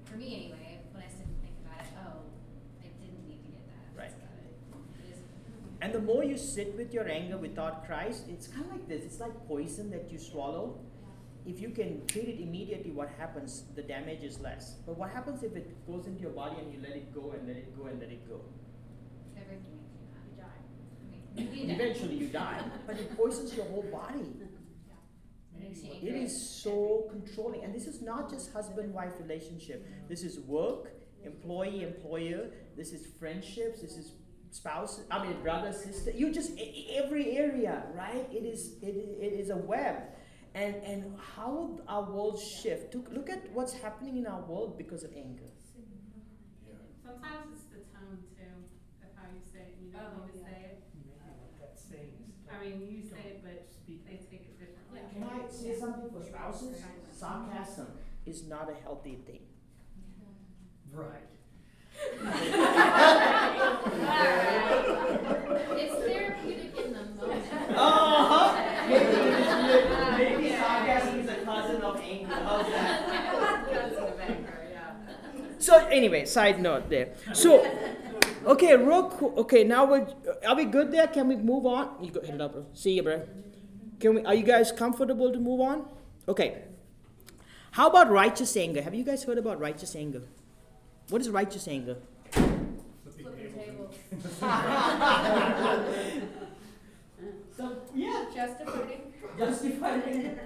for me anyway, when I sit and think about it, oh, I didn't need to get that. Right. That's about it. It is. And the more you sit with your anger without Christ, it's kind of like this. It's like poison that you swallow. If you can treat it immediately, what happens? The damage is less. But what happens if it goes into your body and you let it go and let it go and let it go? Everything you mad. You die. I mean, you do that. Eventually you die, but it poisons your whole body. It makes you It angry. is so controlling. And this is not just husband wife relationship. This is work, employee, employer. This is friendships. This is spouse, I mean, brother, sister. You just, every area, right? It is, it, it is a web. And, and how our world shift. To look at what's happening in our world because of anger. Sometimes it's the tone too, of how you say it, you don't Oh, need to yeah. say it. That saying I mean, you say it, but they take it differently. Can I say something for spouses? Sarcasm is not a healthy thing. Right. It's therapeutic in the moment. Uh-huh. Maybe, maybe sarcasm is a cousin of anger. How's that? Cousin of anger, yeah. So anyway, side note there. So Okay, real quick. Okay, now we're. Are we good there? Can we move on? You go hit it up. See you, bro. Can we? Are you guys comfortable to move on? Okay. How about righteous anger? Have you guys heard about righteous anger? What is righteous anger? Flipping tables. So yeah, Justifying. justifying.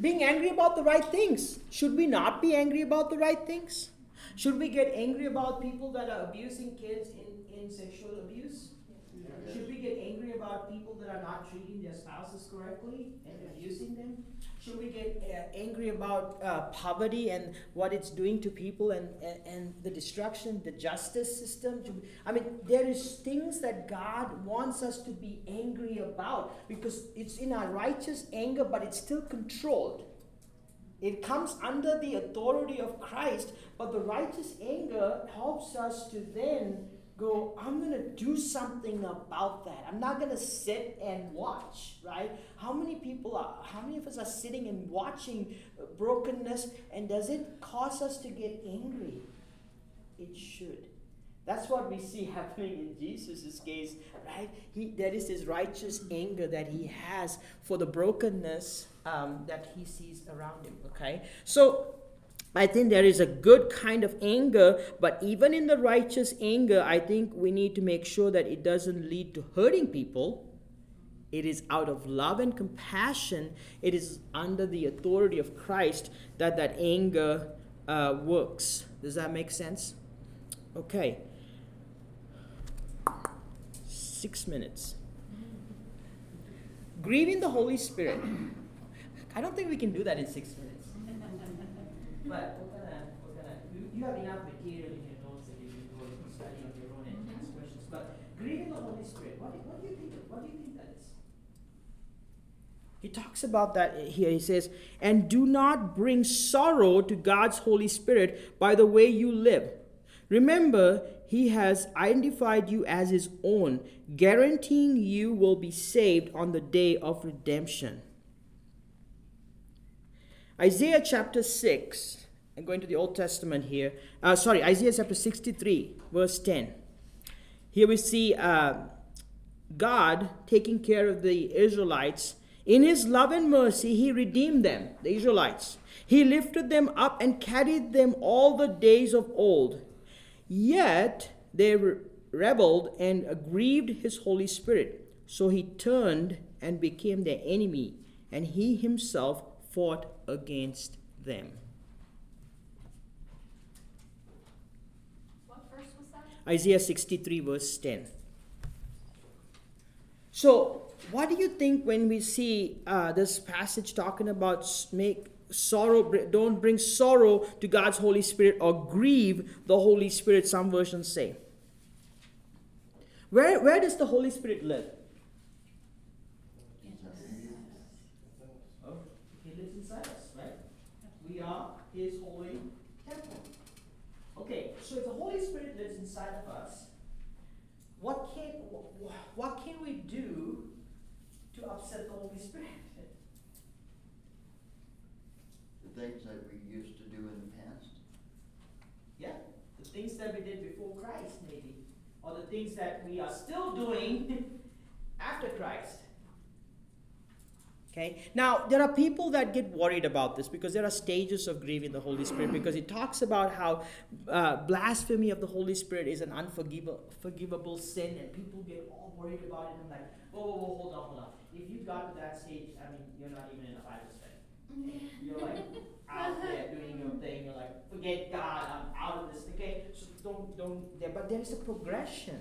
Being angry about the right things. Should we not be angry about the right things? Should we get angry about people that are abusing kids in, in sexual abuse? Should we get angry about people that are not treating their spouses correctly and abusing them? Should we get uh, angry about uh, poverty and what it's doing to people and, and, and the destruction, the justice system? We- I mean, there is things that God wants us to be angry about because it's in our righteous anger, but it's still controlled. It comes under the authority of Christ, but the righteous anger helps us to then go, I'm going to do something about that. I'm not going to sit and watch, right? How many people are, how many of us are sitting and watching brokenness, and does it cause us to get angry? It should. That's what we see happening in Jesus' case, right? He, there is this righteous anger that he has for the brokenness um, that he sees around him, okay? So, I think there is a good kind of anger, but even in the righteous anger, I think we need to make sure that it doesn't lead to hurting people. It is out of love and compassion, it is under the authority of Christ that that anger uh, works. Does that make sense? Okay. Six minutes. Grieving the Holy Spirit. I don't think we can do that in six minutes. But we're gonna, we're gonna, you, you have enough material in your notes that you can go and study on your own and mm-hmm. ask questions. But grieving the Holy Spirit, what do, what do you think? of, What do you think that is? He talks about that here. He says, "And do not bring sorrow to God's Holy Spirit by the way you live. Remember, He has identified you as His own, guaranteeing you will be saved on the day of redemption." Isaiah chapter 6, I'm going to the Old Testament here. Uh, sorry, Isaiah chapter 63, verse 10. Here we see uh, God taking care of the Israelites. In his love and mercy, he redeemed them, the Israelites. He lifted them up and carried them all the days of old. Yet they rebelled and grieved his Holy Spirit. So he turned and became their enemy, and he himself fought against them. What verse was that? Isaiah 63, verse 10. So, what do you think when we see uh, this passage talking about make sorrow, don't bring sorrow to God's Holy Spirit or grieve the Holy Spirit? Some versions say. Where, where does the Holy Spirit live? Oh, he lives inside us, right? We are his holy temple. Okay, so if the Holy Spirit lives inside of us, what can wh- wh- what can we do to upset the Holy Spirit? The things that we used to do in the past. Yeah, the things that we did before Christ, maybe, or the things that we are still doing after Christ. Okay, now there are people that get worried about this because there are stages of grieving the Holy Spirit because it talks about how uh, blasphemy of the Holy Spirit is an unforgivable sin, and people get all worried about it. And I'm like, whoa, whoa, whoa, hold on, hold on. If you got to that stage, I mean, you're not even in a Bible study. You're like out there doing your thing. You're like, forget God, I'm out of this. Okay, so don't don't. There, but there is a progression.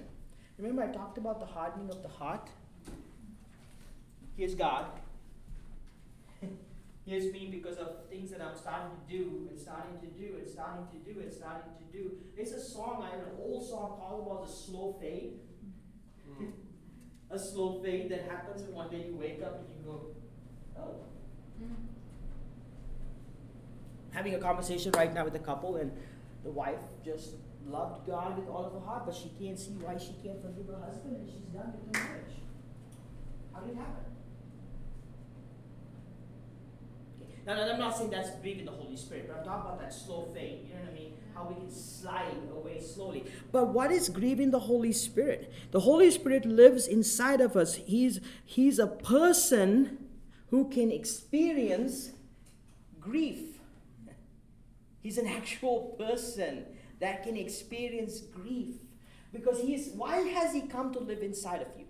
Remember, I talked about the hardening of the heart. Here's God. Here's me because of things that I'm starting to do and starting to do and starting to do and starting to do. There's a song, I have an old song called about the slow fade. a slow fade that happens and one day you wake up and you go, oh. Having a conversation right now with a couple and the wife just loved God with all of her heart, but she can't see why she can't forgive her husband and she's done with the marriage. How did it happen? Now, I'm not saying that's grieving the Holy Spirit, but I'm talking about that slow fade. You know what I mean? How we can slide away slowly. But what is grieving the Holy Spirit? The Holy Spirit lives inside of us. He's He's a person who can experience grief. He's an actual person that can experience grief. Because he is why has he come to live inside of you?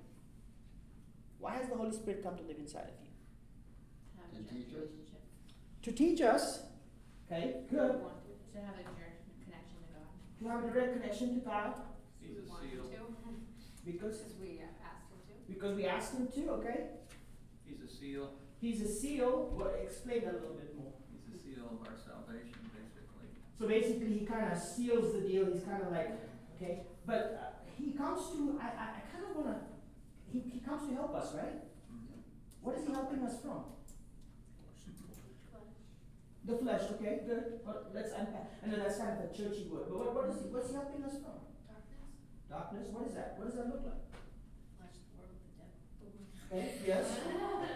Why has the Holy Spirit come to live inside of you? To teach us? Relationship. To teach us, okay, good. Want To have a direct connection to God. To have a direct connection to God, He's a Want seal, to, because because we asked him to. because we asked him to, okay? he's a seal, He's a seal. Well, explain that a little bit more. he's a seal of our salvation, basically. So basically, he kind of seals the deal. He's kind of like, okay, but uh, he comes to. I, I, I kind of wanna. He, he comes to help us, right? What is he helping us from? The flesh, okay, good. Well, let's unpack. I know that's kind of a churchy word, but what, what is he, what's he helping us from? Darkness, Darkness. What is that? What does that look like? flesh, the world with the devil. Okay. Yes.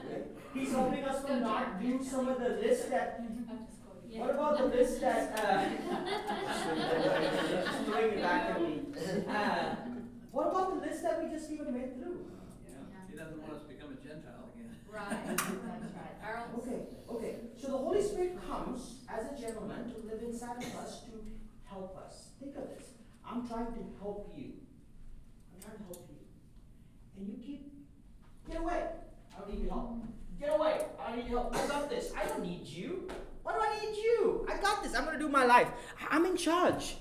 Okay. He's helping us from not do some of the list that. I'm just quoting. What about the list that? Uh, She's throwing it back at me. Uh, what about the list that we just even went through? Yeah, he doesn't want us to become a Gentile again. Right, that's right. Our own Okay, okay. So the Holy Spirit comes as a gentleman to live inside of us to help us. Think of this. I'm trying to help you. I'm trying to help you. And you keep, get away. I don't need your help. Get away. I don't need your help. I got this. I don't need you. Why do I need you? I got this. I'm going to do my life. I- I'm in charge.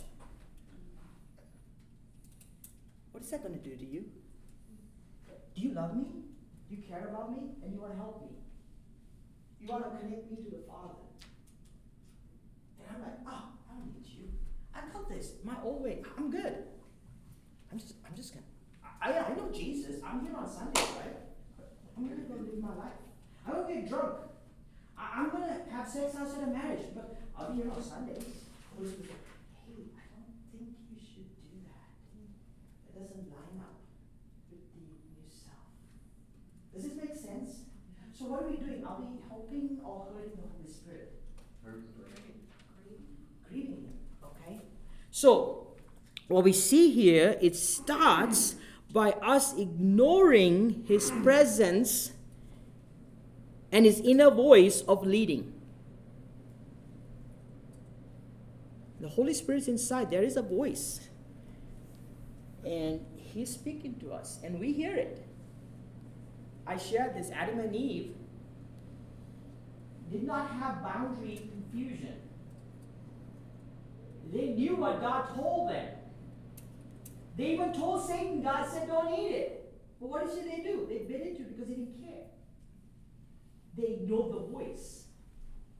What is that going to do to you? Do you love me? You care about me? And you want to help me? You want to connect me to the Father. And I'm like, oh, I don't need you. I got this. My old way. I'm good. I'm just, I'm just gonna. I, I know Jesus. I'm here on Sunday, right? I'm gonna go live my life. I'm gonna get drunk. I, I'm gonna have sex outside of marriage, but I'll be here on Sundays. Holy Spirit, hey, I don't think you should do that. That doesn't line up with the new self. Does this make sense? So what are we doing? Are we helping or hurting the Holy Spirit? Grieving Him. Okay. So what we see here, it starts by us ignoring His presence and His inner voice of leading. The Holy Spirit's inside. There is a voice. And He's speaking to us, and we hear it. I shared this Adam and Eve did not have boundary confusion. They knew what God told them. They even told Satan, God said, don't eat it. But what did they do? They bit into it because they didn't care. They ignored the voice,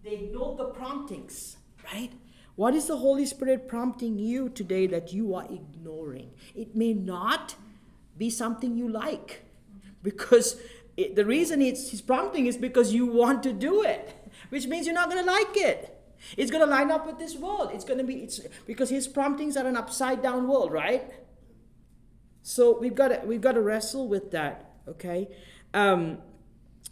they ignored the promptings, right? What is the Holy Spirit prompting you today that you are ignoring? It may not be something you like because it, the reason it's, he's prompting is because you want to do it, which means you're not going to like it. It's going to line up with this world. It's going to be it's because his promptings are an upside down world, right? So we've got to we've got to wrestle with that. Okay. Um,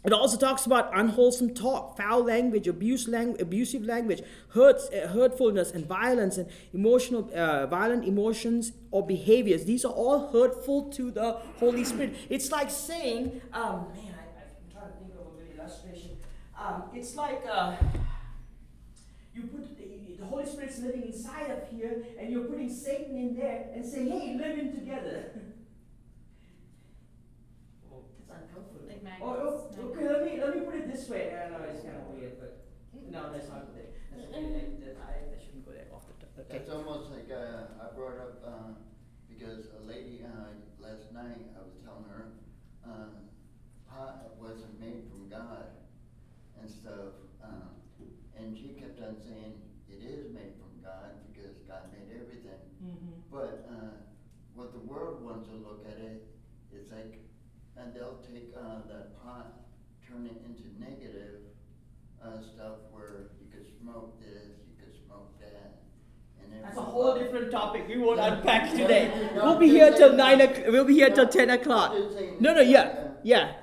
it also talks about unwholesome talk, foul language, abuse abusive language, hurts, uh, hurtfulness, and violence, and emotional, uh, violent emotions or behaviors. These are all hurtful to the Holy Spirit. It's like saying, um, man, I, I'm trying to think of a good illustration. Um, it's like uh, you put the, Holy Spirit's living inside of here, and you're putting Satan in there, and saying, "Hey, living together." oh, that's uncomfortable. Like magnets. Oh, oh, okay, let me, let me put it this way. I know it's kind of weird, but no, that's not the That's. I, I, I shouldn't go there off the top. Okay. It's almost like, uh, I brought up, uh, because a lady, uh, last night, I was telling her, uh, pot wasn't made from God and stuff, um, and she kept on saying, it is made from God because God made everything. Mm-hmm. But, uh, what the world wants to look at it, it's like, and they'll take, uh, that pot, turn it into negative, uh, stuff where you could smoke this, you could smoke that, and. That's a whole different topic. We won't Yeah. unpack today. We'll be here till nine. o'clock. We'll be here till No, ten o'clock. No, no, yeah, yeah.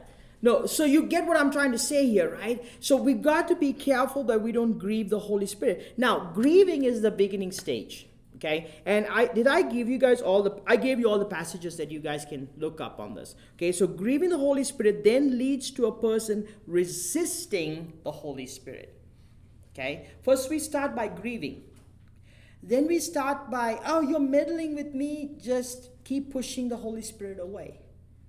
No, so you get what I'm trying to say here, right? So we got to be careful that we don't grieve the Holy Spirit. Now, grieving is the beginning stage. Okay, and I did I give you guys all the I gave you all the passages that you guys can look up on this. Okay, so grieving the Holy Spirit then leads to a person resisting the Holy Spirit. Okay, first we start by grieving. Then we start by, oh, you're meddling with me, just keep pushing the Holy Spirit away.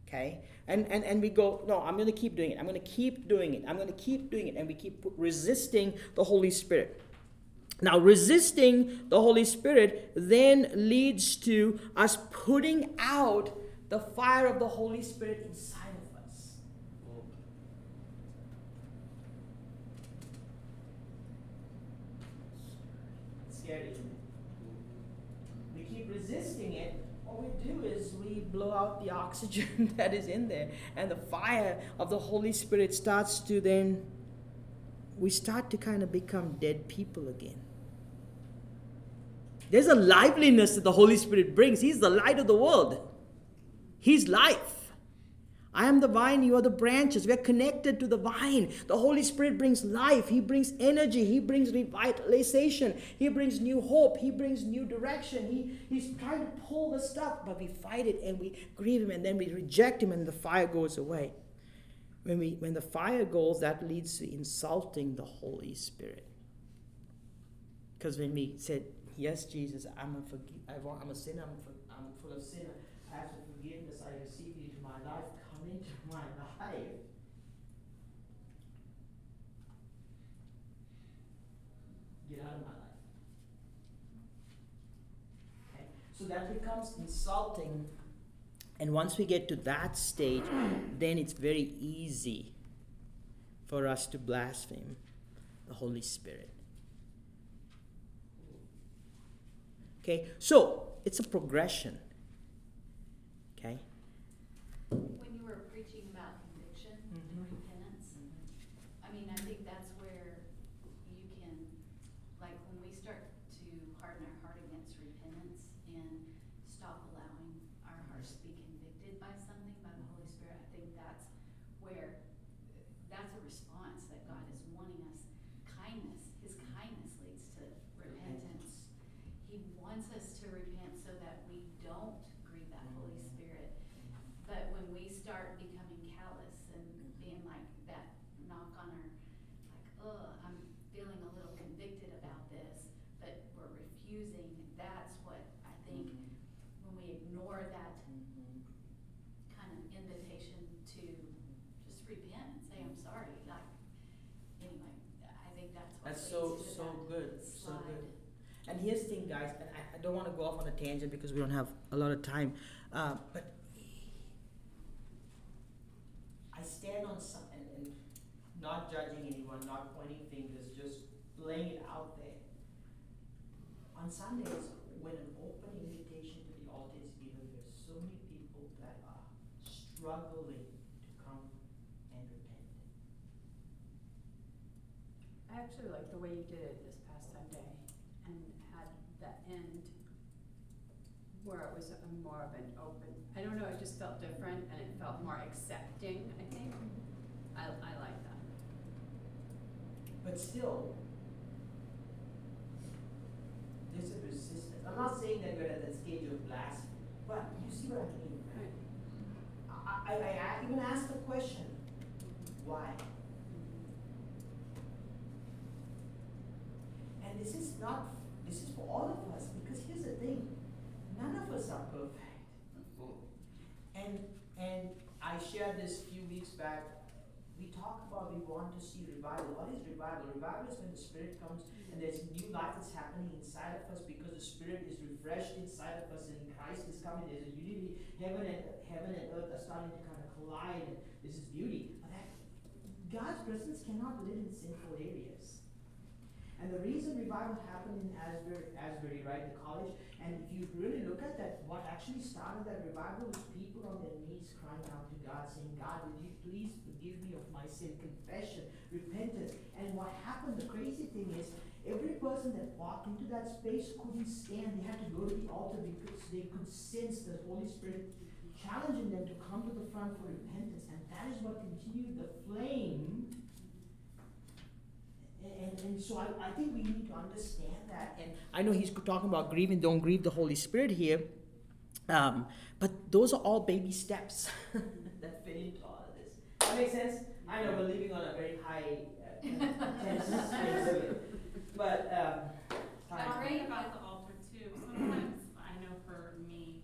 Okay? And, and, and we go, no, I'm going to keep doing it. I'm going to keep doing it. I'm going to keep doing it. And we keep resisting the Holy Spirit. Now, resisting the Holy Spirit then leads to us putting out the fire of the Holy Spirit inside of us. Scary. We keep resisting it. What we do is we blow out the oxygen that is in there, and the fire of the Holy Spirit starts to then, we start to kind of become dead people again. There's a liveliness that the Holy Spirit brings. He's the light of the world, He's life. I am the vine, you are the branches. We are connected to the vine. The Holy Spirit brings life, He brings energy, He brings revitalization, He brings new hope, He brings new direction. He, he's trying to pull the stuff, but we fight it and we grieve Him and then we reject Him and the fire goes away. When, we, when the fire goes, that leads to insulting the Holy Spirit. Because when we said, Yes, Jesus, I'm a, forgi- I want, I'm a sinner, I'm, for, I'm full of sin, I have some forgiveness, I receive you into my life, come into my life. Get out of my life. Okay? So that becomes insulting. And once we get to that stage, then it's very easy for us to blaspheme the Holy Spirit. Okay, so it's a progression. Okay? When you were preaching about conviction and repentance, I mean, I think that's where you can, like, when we start to harden our heart against repentance and stop allowing our hearts to be convicted by something by the Holy Spirit, I think that's where, that's a response that God is wanting us. Kindness, His kindness leads to repentance. He wants us to repent so that we don't grieve that Holy Spirit. But when we start becoming callous and being like that knock on our, like, ugh, I'm feeling a little convicted about this, but we're refusing, that's what I think, when we ignore that kind of invitation to just repent and say, I'm sorry, like, anyway, I think that's what That's leads so, to so that good. So slide. good. And here's the thing, guys, and I, I don't want to go off on a tangent because we don't have a lot of time. Uh, but I stand on and, and not judging anyone, not pointing fingers, just laying it out there. On Sundays, when an open invitation to the altar is given, there's so many people that are struggling to come and repent. I actually like the way you did it past Sunday and had that end where it was a more of an open, I don't know, it just felt different and it felt more accepting, I think. I, I like that. But still, there's a resistance. I'm not saying that we're at the stage of blasphemy, but you see what I mean, right? I, I, I even asked the question, why? And this is not, this is for all of us, because here's the thing, none of us are perfect. And, and I shared this a few weeks back, we talk about we want to see revival. What is revival? Revival is when the Spirit comes and there's new life that's happening inside of us because the Spirit is refreshed inside of us and Christ is coming. There's a unity. Heaven and heaven and earth are starting to kind of collide. And this is beauty. But that, God's presence cannot live in sinful areas. And the reason revival happened in Asbury, Asbury, right, the college, and if you really look at that, what actually started that revival was people on their knees crying out to God, saying, God, would you please forgive me of my sin, confession, repentance. And what happened, the crazy thing is, every person that walked into that space couldn't stand. They had to go to the altar because they could sense the Holy Spirit challenging them to come to the front for repentance, and that is what continued the flame. And, and so I, I think we need to understand that. And I know he's talking about grieving, don't grieve the Holy Spirit here. Um, but those are all baby steps that fit into all of this. That makes sense? I know we're living on a very high uh, tense space here. But, um, I time. agree about the altar too. Sometimes I know for me,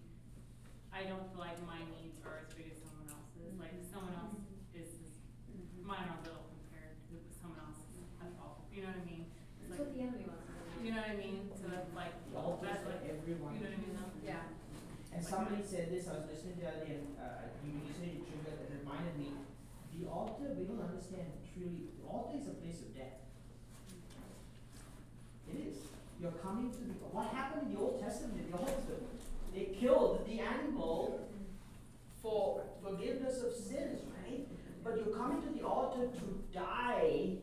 I don't feel like my needs are as big as someone else's. Like someone else is, is mine are little compared to someone else's. That's all. You know what I mean? It's That's like, what the enemy wants to do. you know what I mean? So it's like, The altar is that's for like, you everyone. know what I mean? though? Yeah. And somebody said this, I was listening to the other day, and uh, you, you said it triggered, it reminded me, the altar, we don't understand truly, the altar is a place of death. It is. You're coming to the, what happened in the Old Testament at the altar? They killed the animal for forgiveness of sins, right? But you're coming to the altar to die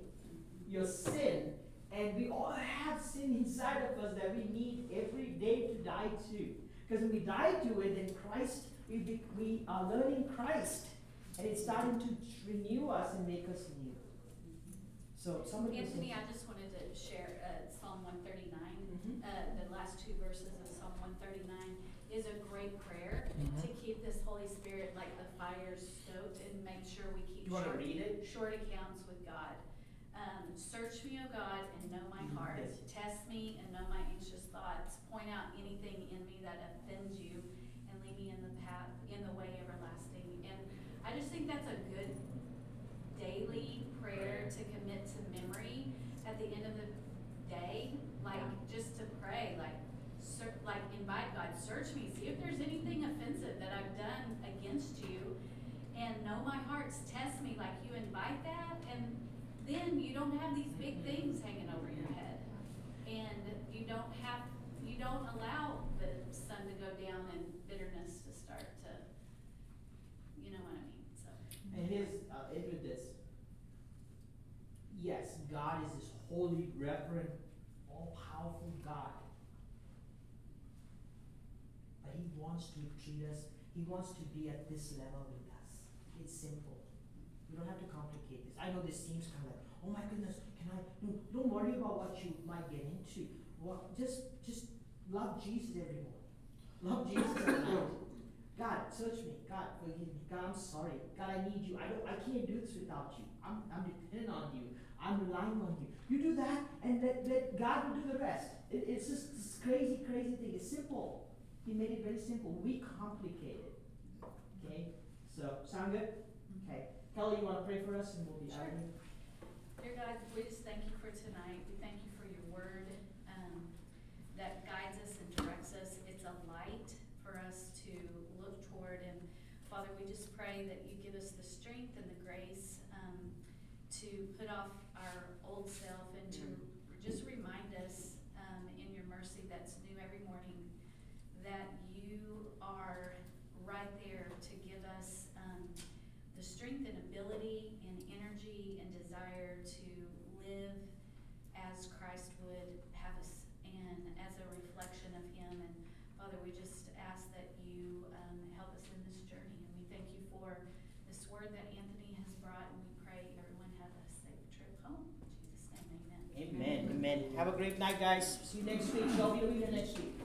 your sin, and we all have sin inside of us that we need every day to die to. Because when we die to it, then Christ, we, be, we are learning Christ, and it's starting to renew us and make us new. So somebody. Anthony, I just wanted to share, uh, Psalm one thirty-nine, Mhm. uh, the last two verses of Psalm one thirty-nine is a great prayer Mhm. to keep this Holy Spirit like the fire stoked and make sure we keep You short, short accounts with God. Um, search me, O God, and know my Mhm. heart. Test me and know my anxious thoughts. Point out anything in me that offends you and lead me in the path, in the way everlasting. And I just think that's a good daily prayer to commit to memory at the end of the day, like just to pray, like ser- like invite God, search me, see if there's anything offensive that I've done against you, and know my hearts, test me, like you invite that, and then you don't have these big things hanging over your head, and you don't have, you don't allow the sun to go down and bitterness to start to, you know what I mean, so. And here's, uh, end with this. Yes, God is this holy, reverent, all-powerful God. But He wants to treat us, He wants to be at this level with us. It's simple. We don't have to complicate this. I know this seems kind of like, oh my goodness, can I, no, don't worry about what you might get into. What, just, just love Jesus every morning. Love Jesus every night. God, search me. God, forgive me. God, I'm sorry. God, I need you. I don't. I can't do this without you. I'm, I'm dependent on you. I'm relying on you. You do that, and let, let God will do the rest. It, it's just this crazy, crazy thing. It's simple. He made it very simple. We complicate it. Okay. So, sound good? Okay. Kelly, you want to pray for us, and we'll be out of here. Dear God, we just thank you for tonight. We thank you for your word um, that guides us and directs us. It's a light for us to look toward. And Father, we just pray that you give us the strength and the grace um, to put off our old self and to just remind us um, in your mercy that's new every morning that you are right there to give us um, the strength and ability and energy and desire to live as Christ would have us and as a reflection of Him. And Father, we just ask that you um, help us in this journey. And we thank you for this word that Anthony has brought. And we pray everyone have a safe trip home. In Jesus' name, amen. Amen. Amen. Have a great night, guys. See you next week. Show me the next week.